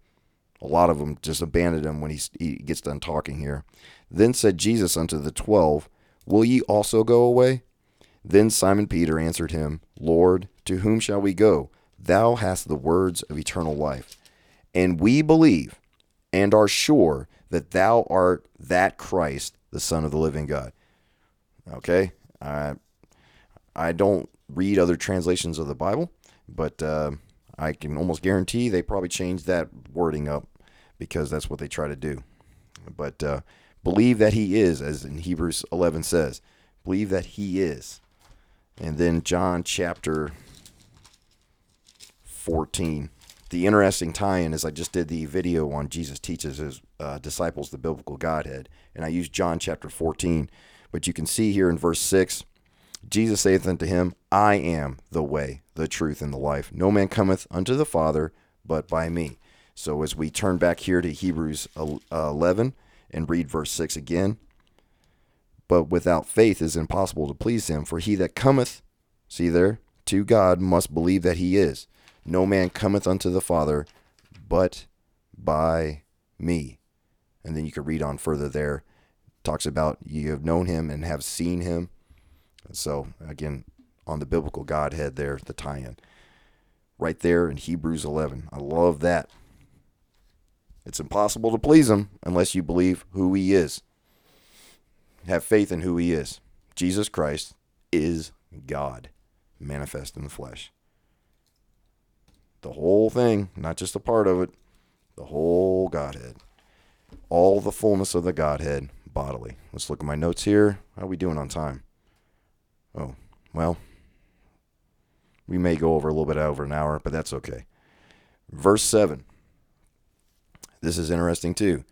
A lot of them just abandoned him when he, gets done talking here. Then said Jesus unto the twelve, Will ye also go away? Then Simon Peter answered him, Lord, to whom shall we go? Thou hast the words of eternal life. And we believe and are sure that thou art that Christ, the Son of the living God. Okay? I, I don't read other translations of the Bible, but uh, I can almost guarantee they probably changed that wording up because that's what they try to do. But uh, believe that he is, as in Hebrews 11 says, believe that he is. And then John chapter 14. The interesting tie in is I just did the video on Jesus teaches his uh, disciples the biblical Godhead, and I used John chapter 14. But you can see here in verse 6 Jesus saith unto him, I am the way, the truth, and the life. No man cometh unto the Father but by me. So as we turn back here to Hebrews uh, 11 and read verse 6 again, but without faith is impossible to please him. For he that cometh, see there, to God must believe that he is. No man cometh unto the Father but by me. And then you can read on further there. Talks about you have known him and have seen him. So again, on the biblical Godhead there, the tie-in. Right there in Hebrews 11. I love that. It's impossible to please him unless you believe who he is have faith in who he is. Jesus Christ is God manifest in the flesh. The whole thing, not just a part of it, the whole Godhead. All the fullness of the Godhead bodily. Let's look at my notes here. How are we doing on time? Oh, well, we may go over a little bit over an hour, but that's okay. Verse 7. This is interesting too.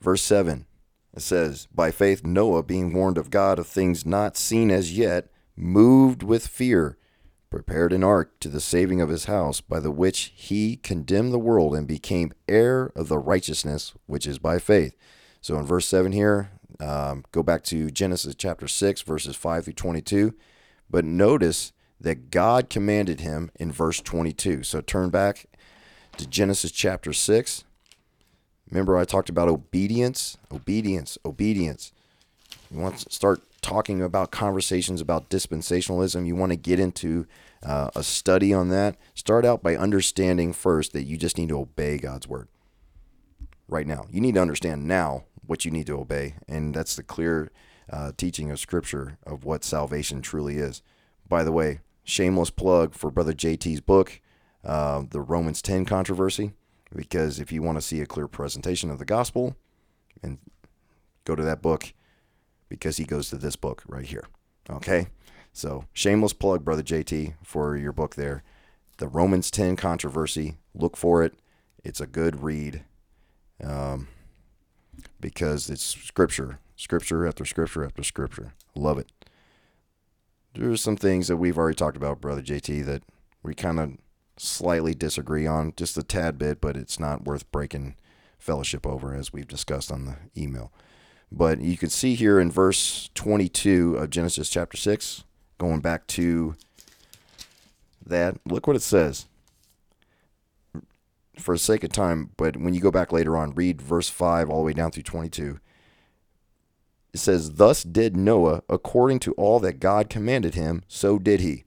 Verse 7 it says, By faith, Noah, being warned of God of things not seen as yet, moved with fear, prepared an ark to the saving of his house, by the which he condemned the world and became heir of the righteousness which is by faith. So in verse 7 here, um, go back to Genesis chapter 6, verses 5 through 22. But notice that God commanded him in verse 22. So turn back to Genesis chapter 6 Remember, I talked about obedience, obedience, obedience. You want to start talking about conversations about dispensationalism. You want to get into uh, a study on that. Start out by understanding first that you just need to obey God's word right now. You need to understand now what you need to obey. And that's the clear uh, teaching of Scripture of what salvation truly is. By the way, shameless plug for Brother JT's book, uh, The Romans 10 Controversy. Because if you want to see a clear presentation of the gospel, and go to that book because he goes to this book right here. Okay? So, shameless plug, Brother JT, for your book there. The Romans 10 Controversy. Look for it. It's a good read um, because it's scripture, scripture after scripture after scripture. Love it. There's some things that we've already talked about, Brother JT, that we kind of slightly disagree on just a tad bit, but it's not worth breaking fellowship over, as we've discussed on the email. But you can see here in verse 22 of Genesis chapter 6, going back to that, look what it says. For the sake of time, but when you go back later on, read verse 5 all the way down through 22. It says, Thus did Noah according to all that God commanded him, so did he.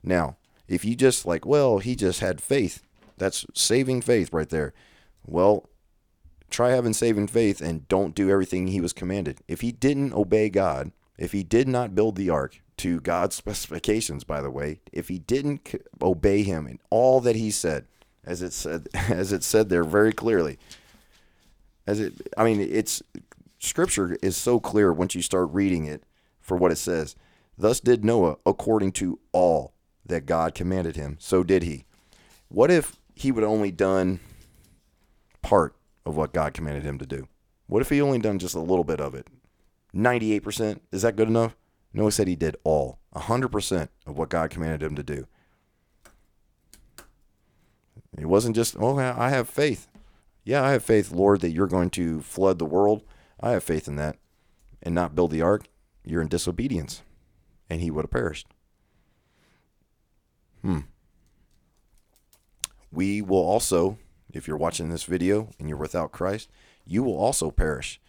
Now, if you just like, well, he just had faith. That's saving faith right there. Well, try having saving faith and don't do everything he was commanded. If he didn't obey God, if he did not build the ark to God's <laughs> specifications, by the way, if he didn't obey him in all that he said, as it said, <laughs> as it said there very clearly, as it, I mean, it's scripture is so clear once you start reading it for what it says. Thus did Noah according to all that God commanded him, so did he. What if he would only done part of what God commanded him to do? What if he only done just a little bit of it? 98%? Is that good enough? Noah said he did all, 100% of what God commanded him to do. It wasn't just, oh, I have faith. Yeah, I have faith, Lord, that you're going to flood the world. I have faith in that. And not build the ark, you're in disobedience. And he would have perished. Hmm. We will also, if you're watching this video and you're without Christ, you will also perish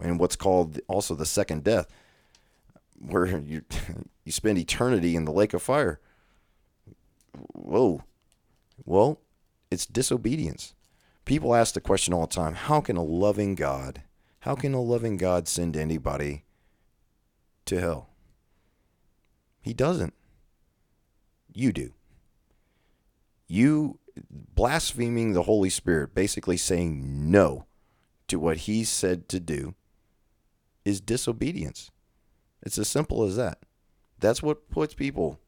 in what's called also the second death, where <laughs> you you spend eternity in the lake of fire. Whoa. Well, it's disobedience. People ask the question all the time how can a loving God, how can a loving God send anybody to hell? He doesn't. You do. You blaspheming the Holy Spirit, basically saying no to what he said to do, is disobedience. It's as simple as that. That's what puts people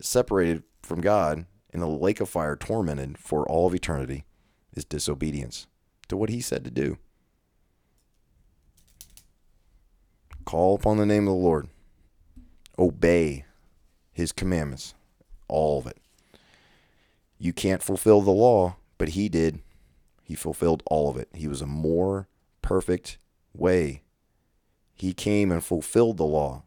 separated from God in the lake of fire, tormented for all of eternity, is disobedience to what he said to do. Call upon the name of the Lord. Obey his commandments, all of it. You can't fulfill the law, but he did. He fulfilled all of it. He was a more perfect way. He came and fulfilled the law.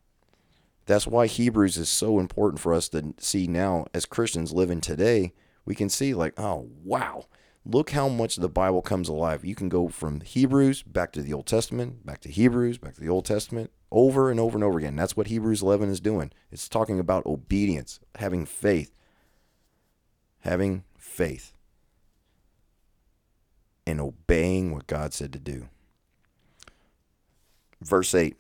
That's why Hebrews is so important for us to see now as Christians living today. We can see, like, oh, wow, look how much the Bible comes alive. You can go from Hebrews back to the Old Testament, back to Hebrews, back to the Old Testament, over and over and over again. That's what Hebrews 11 is doing. It's talking about obedience, having faith, having faith, and obeying what God said to do. Verse 8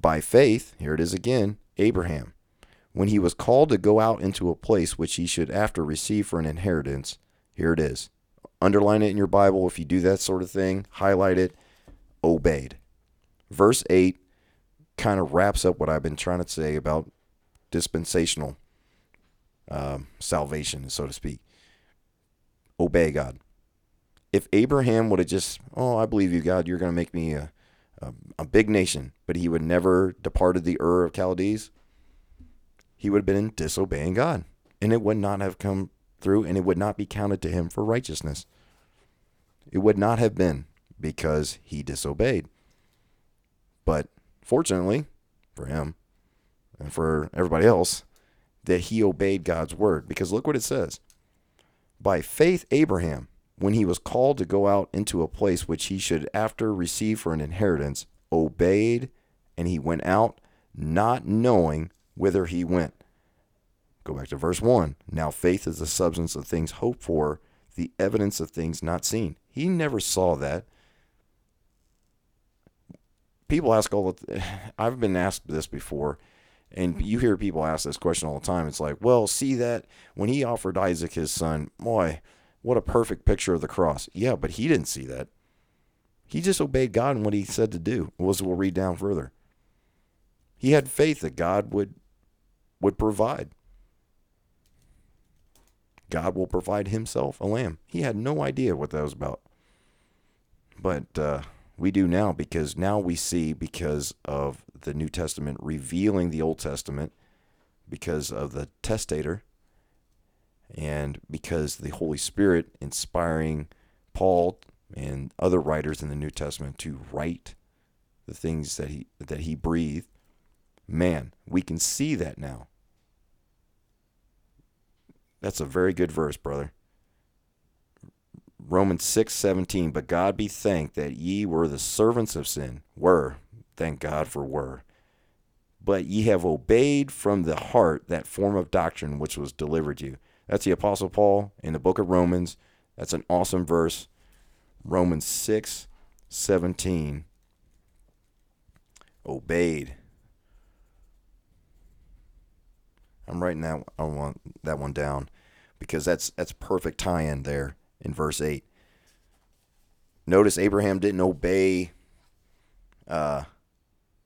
By faith, here it is again, Abraham, when he was called to go out into a place which he should after receive for an inheritance, here it is. Underline it in your Bible if you do that sort of thing, highlight it, obeyed. Verse 8 kind of wraps up what I've been trying to say about dispensational um, salvation, so to speak. Obey God. If Abraham would have just, oh, I believe you, God, you're going to make me a, a, a, big nation, but he would never departed the Ur of Chaldees, he would have been disobeying God. And it would not have come through, and it would not be counted to him for righteousness. It would not have been because he disobeyed. But fortunately for him and for everybody else, that he obeyed God's word. Because look what it says. By faith, Abraham, when he was called to go out into a place which he should after receive for an inheritance, obeyed, and he went out, not knowing whither he went. Go back to verse 1. Now faith is the substance of things hoped for, the evidence of things not seen. He never saw that. People ask all the <sighs> I've been asked this before and mm-hmm. you hear people ask this question all the time. It's like, well, see that when he offered Isaac his son, boy, what a perfect picture of the cross. Yeah, but he didn't see that. He just obeyed God and what he said to do. Was we'll read down further. He had faith that God would would provide. God will provide himself a lamb. He had no idea what that was about. But uh, we do now because now we see because of the New Testament revealing the Old Testament, because of the testator, and because the Holy Spirit inspiring Paul and other writers in the New Testament to write the things that he that he breathed. Man, we can see that now. That's a very good verse, brother. Romans 6 17, but God be thanked that ye were the servants of sin. Were. Thank God for were. But ye have obeyed from the heart that form of doctrine which was delivered you. That's the Apostle Paul in the book of Romans. That's an awesome verse. Romans 6 17. Obeyed. I'm writing that I want that one down because that's that's perfect tie-in there in verse 8. Notice Abraham didn't obey uh,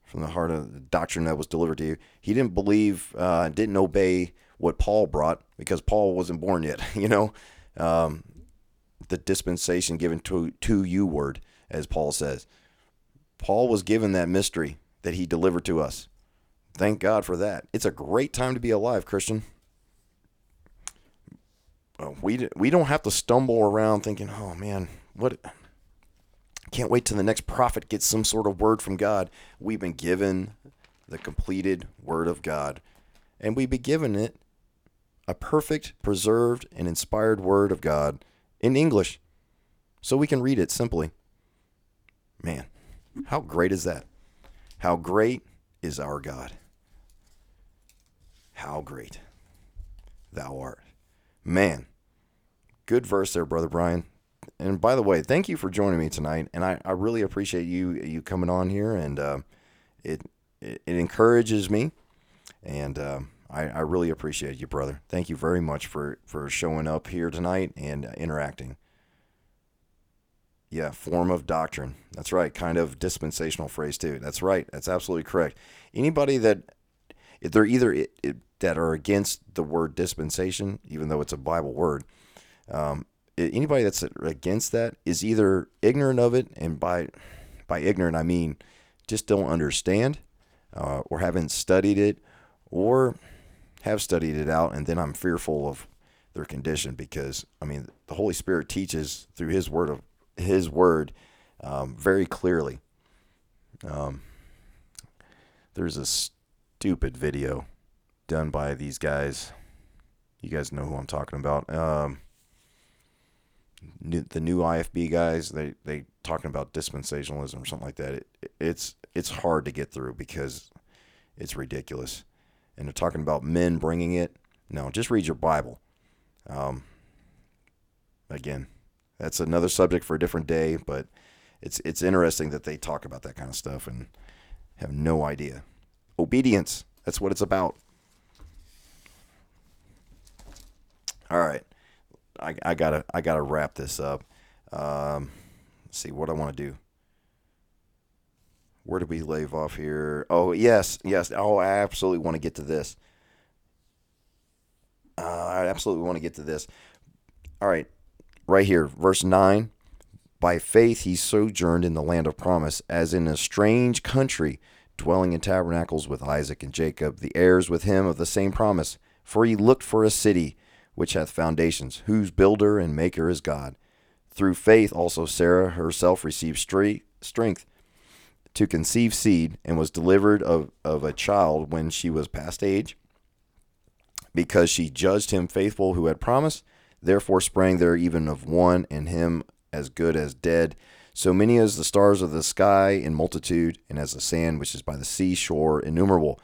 from the heart of the doctrine that was delivered to you. He didn't believe, uh, didn't obey what Paul brought because Paul wasn't born yet. <laughs> You know, um, the dispensation given to to you word, as Paul says. Paul was given that mystery that he delivered to us. Thank God for that. It's a great time to be alive, Christian. Uh, we we don't have to stumble around thinking, "Oh man, what can't wait till the next prophet gets some sort of word from God." We've been given the completed word of God, and we've been given it a perfect, preserved, and inspired word of God in English so we can read it simply. Man, how great is that? How great is our God? How great thou art. Man, good verse there, Brother Brian. And by the way, thank you for joining me tonight. And I, I really appreciate you you coming on here. And uh, it, it, it encourages me. And uh, I, I really appreciate you, brother. Thank you very much for, for showing up here tonight and uh, interacting. Yeah, form of doctrine. That's right. Kind of dispensational phrase too. That's right. That's absolutely correct. Anybody that they're either it, it, that are against the word dispensation, even though it's a Bible word, um, anybody that's against that is either ignorant of it, and by by ignorant I mean just don't understand, uh, or haven't studied it, or have studied it out, and then I'm fearful of their condition because I mean the Holy Spirit teaches through His word of His word um, very clearly. Um, there's a stupid video done by these guys. You guys know who I'm talking about. Um, the new IFB guys, they they talking about dispensationalism or something like that. It, it's it's hard to get through because it's ridiculous and they're talking about men bringing it. No, just read your Bible. Um, again, that's another subject for a different day, but it's it's interesting that they talk about that kind of stuff and have no idea. Obedience. That's what it's about. All right, I, I gotta I gotta wrap this up. Um, see what I want to do where did we leave off here? Oh, yes, yes. Oh, I absolutely want to get to this. Uh, I absolutely want to get to this. All right, right here, verse 9. By faith he sojourned in the land of promise, as in a strange country, dwelling in tabernacles with Isaac and Jacob, the heirs with him of the same promise. For he looked for a city which hath foundations, whose builder and maker is God. Through faith also Sarah herself received strength to conceive seed and was delivered of, of a child when she was past age, because she judged him faithful who had promised. Therefore sprang there even of one, and him as good as dead. So many as the stars of the sky in multitude, and as the sand which is by the seashore innumerable.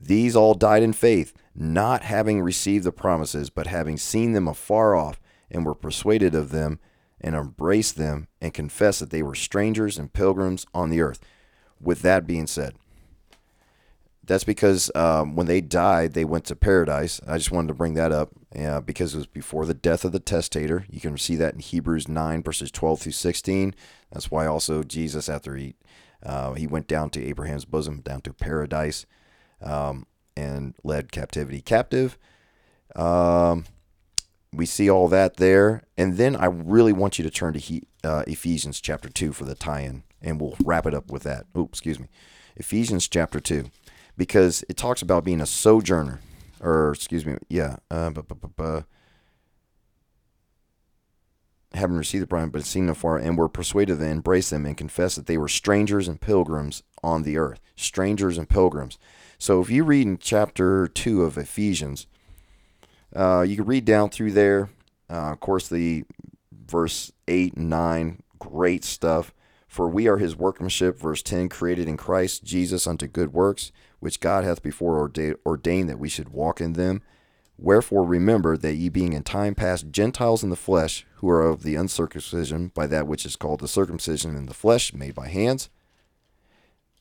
These all died in faith, not having received the promises, but having seen them afar off, and were persuaded of them, and embraced them, and confessed that they were strangers and pilgrims on the earth with that being said, that's because um, when they died, they went to paradise. I just wanted to bring that up uh, because it was before the death of the testator. You can see that in Hebrews 9, verses 12 through 16. That's why also Jesus, after he, uh, he went down to Abraham's bosom, down to paradise, um, and led captivity captive. Um, we see all that there. And then I really want you to turn to he, uh, Ephesians chapter 2 for the tie in and we'll wrap it up with that. Oh, excuse me. Ephesians chapter 2, because it talks about being a sojourner, or excuse me, yeah, uh, bu- bu- bu- having received the promise, but seen afar, and were persuaded to embrace them and confess that they were strangers and pilgrims on the earth. Strangers and pilgrims. So if you read in chapter 2 of Ephesians, uh, you can read down through there. Uh, of course, the verse 8 and 9, great stuff. For we are his workmanship, verse 10, created in Christ Jesus unto good works, which God hath before ordained that we should walk in them. Wherefore remember that ye being in time past Gentiles in the flesh, who are of the uncircumcision by that which is called the circumcision in the flesh, made by hands,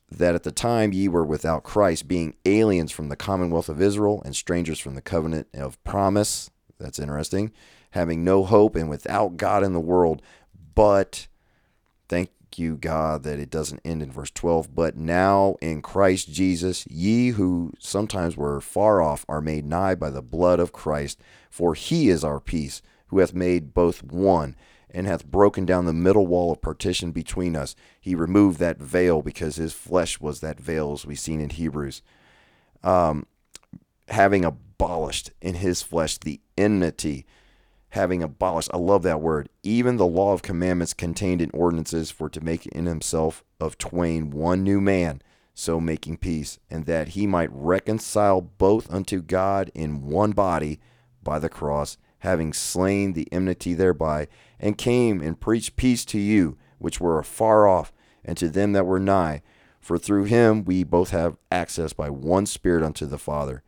that at the time ye were without Christ, being aliens from the commonwealth of Israel and strangers from the covenant of promise. That's interesting. Having no hope and without God in the world, but thank you, God, that it doesn't end in verse 12. But now in Christ Jesus, ye who sometimes were far off are made nigh by the blood of Christ. For he is our peace, who hath made both one, and hath broken down the middle wall of partition between us. He removed that veil because his flesh was that veil, as we've seen in Hebrews. Um, having abolished in his flesh the enmity having abolished, I love that word, even the law of commandments contained in ordinances for to make in himself of twain one new man, so making peace, and that he might reconcile both unto God in one body by the cross, having slain the enmity thereby, and came and preached peace to you, which were afar off, and to them that were nigh. For through him we both have access by one Spirit unto the Father.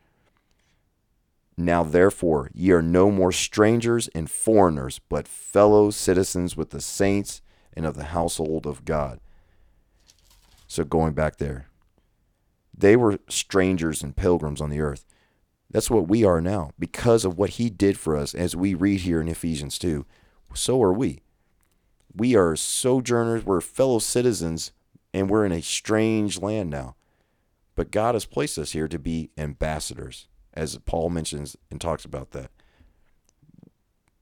Now, therefore, ye are no more strangers and foreigners, but fellow citizens with the saints and of the household of God. So, going back there, they were strangers and pilgrims on the earth. That's what we are now because of what he did for us, as we read here in Ephesians 2. So are we. We are sojourners, we're fellow citizens, and we're in a strange land now. But God has placed us here to be ambassadors as Paul mentions and talks about that.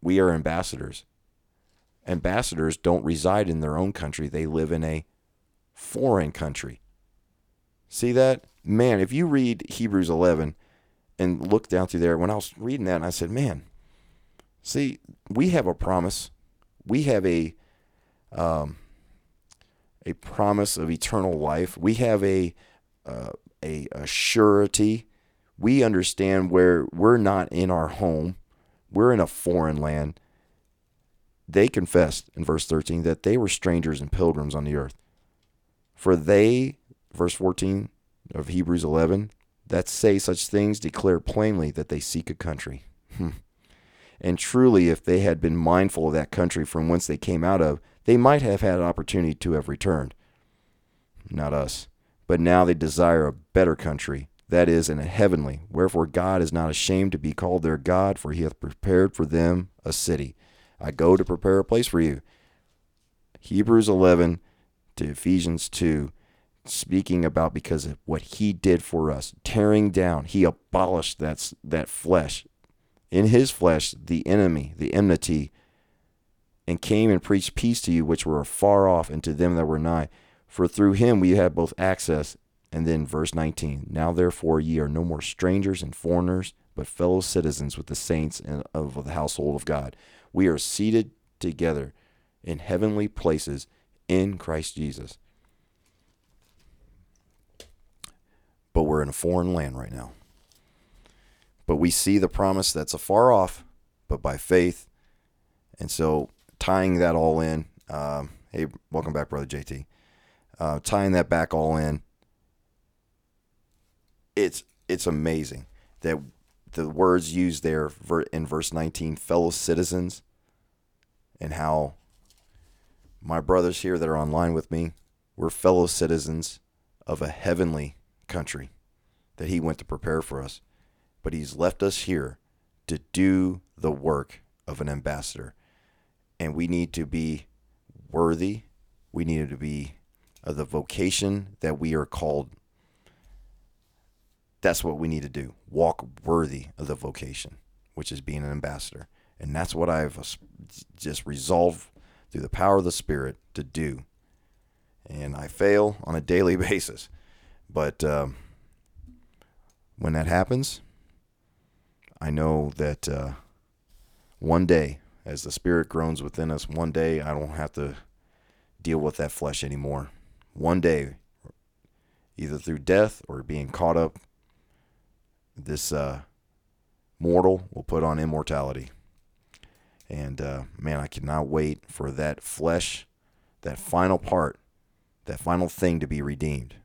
We are ambassadors. Ambassadors don't reside in their own country, they live in a foreign country. See that? Man, if you read Hebrews 11 and look down through there, when I was reading that, I said, man, see, we have a promise. We have a um, a promise of eternal life. We have a uh, a, a surety we understand where we're not in our home, we're in a foreign land. They confessed in verse 13 that they were strangers and pilgrims on the earth. For they, verse 14 of Hebrews 11, that say such things declare plainly that they seek a country. Hmm. and truly, if they had been mindful of that country from whence they came out of, they might have had an opportunity to have returned. Not us. But now they desire a better country that is, in a heavenly. Wherefore God is not ashamed to be called their God, for he hath prepared for them a city. I go to prepare a place for you. Hebrews 11 to Ephesians 2, speaking about because of what he did for us, tearing down, he abolished that, that flesh. In his flesh, the enemy, the enmity, and came and preached peace to you which were afar off, and to them that were nigh. For through him we have both access and then verse 19 Now therefore ye are no more strangers and foreigners, but fellow citizens with the saints of the household of God. We are seated together in heavenly places in Christ Jesus. But we're in a foreign land right now. But we see the promise that's afar off, but by faith. And so tying that all in, um, hey, welcome back, Brother JT. Uh, tying that back all in, it's it's amazing that the words used there in verse 19 fellow citizens and how my brothers here that are online with me we're fellow citizens of a heavenly country that he went to prepare for us. But he's left us here to do the work of an ambassador. And we need to be worthy. We need to be of the vocation that we are called that's what we need to do. Walk worthy of the vocation, which is being an ambassador. And that's what I've just resolved through the power of the Spirit to do. And I fail on a daily <laughs> basis. But um, when that happens, I know that uh, one day, as the Spirit groans within us, one day I don't have to deal with that flesh anymore. One day, either through death or being caught up this uh, mortal will put on immortality. And uh, man, I cannot wait for that flesh, that final part, that final thing to be redeemed.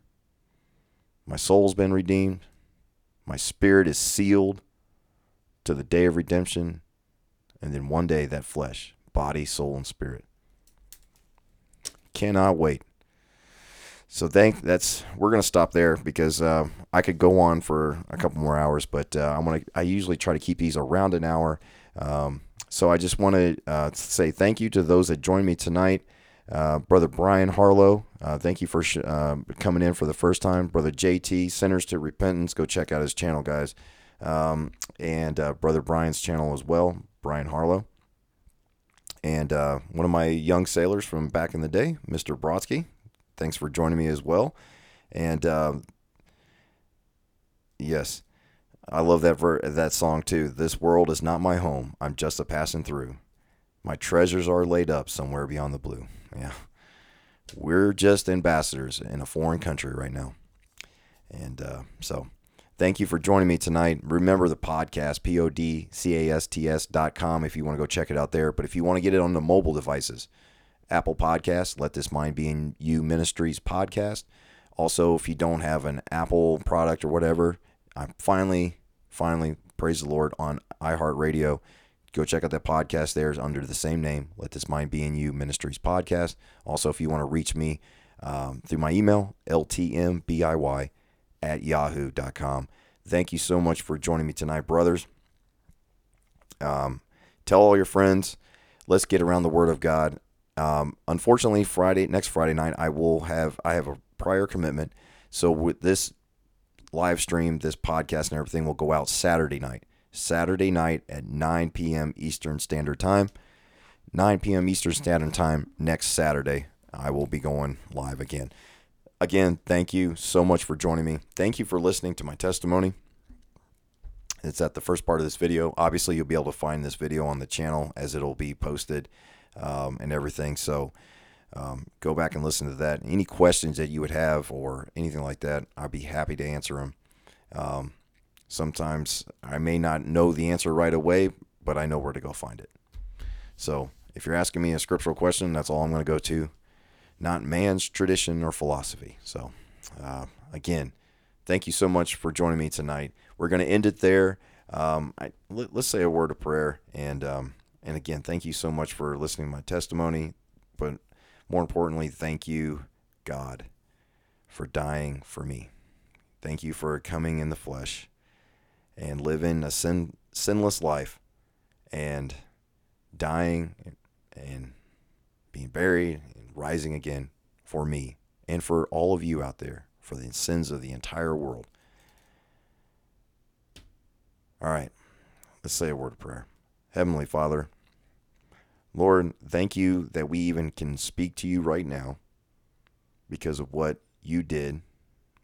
My soul's been redeemed. My spirit is sealed to the day of redemption. And then one day, that flesh, body, soul, and spirit. Cannot wait. So thank that's we're gonna stop there because uh, I could go on for a couple more hours, but uh, I'm gonna I usually try to keep these around an hour. Um, so I just want to uh, say thank you to those that joined me tonight. Uh, Brother Brian Harlow, uh, thank you for sh- uh, coming in for the first time. Brother JT, Sinners to Repentance, go check out his channel, guys. Um, and uh, Brother Brian's channel as well, Brian Harlow. And one of my young sailors from back in the day, Mr. Brodsky, thanks for joining me as well. And uh, yes, I love that ver- that song too. This world is not my home. I'm just a passing through. My treasures are laid up somewhere beyond the blue. Yeah. We're just ambassadors in a foreign country right now. And uh, so thank you for joining me tonight. Remember the podcast, P O D C A S T S dot com, if you want to go check it out there. But if you want to get it on the mobile devices, Apple Podcast, Let This Mind Be in You Ministries podcast. Also, if you don't have an Apple product or whatever, I'm finally, finally, praise the Lord, on iHeartRadio. Go check out that podcast there is under the same name, Let This Mind Be in You Ministries podcast. Also, if you want to reach me um, through my email, ltmbiy at yahoo.com. Thank you so much for joining me tonight, brothers. Um, tell all your friends. Let's get around the Word of God. Um, unfortunately, Friday, next Friday night, I will have I have a prior commitment. So with this live stream, this podcast, and everything will go out Saturday night. Saturday night at 9 p.m. Eastern Standard Time. 9 p.m. Eastern Standard Time next Saturday. I will be going live again. Again, thank you so much for joining me. Thank you for listening to my testimony. It's at the first part of this video. Obviously, you'll be able to find this video on the channel as it'll be posted um, and everything. So um, go back and listen to that. Any questions that you would have or anything like that, I'd be happy to answer them. Um, sometimes I may not know the answer right away, but I know where to go find it. So if you're asking me a scriptural question, that's all I'm going to go to, not man's tradition or philosophy. So uh, again, thank you so much for joining me tonight. We're going to end it there. Um, I, let, us say a word of prayer and um, and again, thank you so much for listening to my testimony. But more importantly, thank you, God, for dying for me. Thank you for coming in the flesh and living a sin, sinless life and dying and being buried and rising again for me and for all of you out there, for the sins of the entire world. All right, let's say a word of prayer. Heavenly Father, Lord, thank you that we even can speak to you right now because of what you did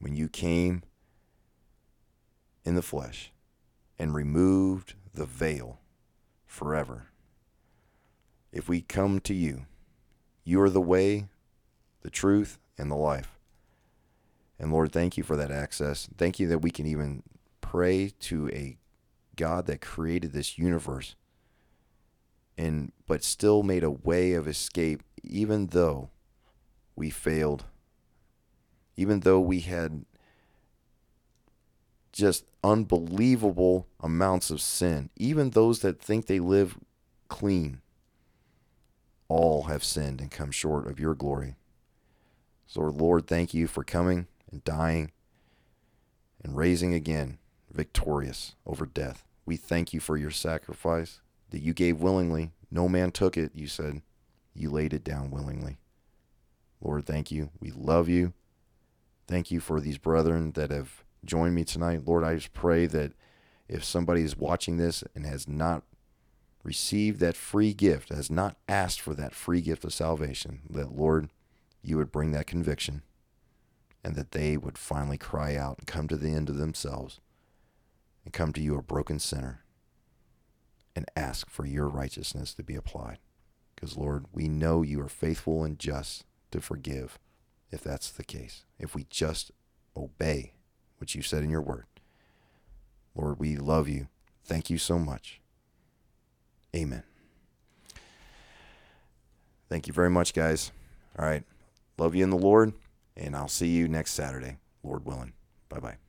when you came in the flesh and removed the veil forever. If we come to you, you are the way, the truth, and the life. And Lord, thank you for that access. Thank you that we can even pray to a God that created this universe and but still made a way of escape even though we failed. Even though we had just unbelievable amounts of sin. Even those that think they live clean all have sinned and come short of your glory. So lord thank you for coming and dying and raising again victorious over death. We thank you for your sacrifice that you gave willingly. No man took it, you said. You laid it down willingly. Lord, thank you. We love you. Thank you for these brethren that have joined me tonight. Lord, I just pray that if somebody is watching this and has not received that free gift, has not asked for that free gift of salvation, that, Lord, you would bring that conviction and that they would finally cry out and come to the end of themselves and come to you a broken sinner and ask for your righteousness to be applied. Because, Lord, we know you are faithful and just to forgive if that's the case. If we just obey what you said in your word. Lord, we love you. Thank you so much. Amen. Thank you very much, guys. All right. Love you in the Lord, and I'll see you next Saturday, Lord willing. Bye bye.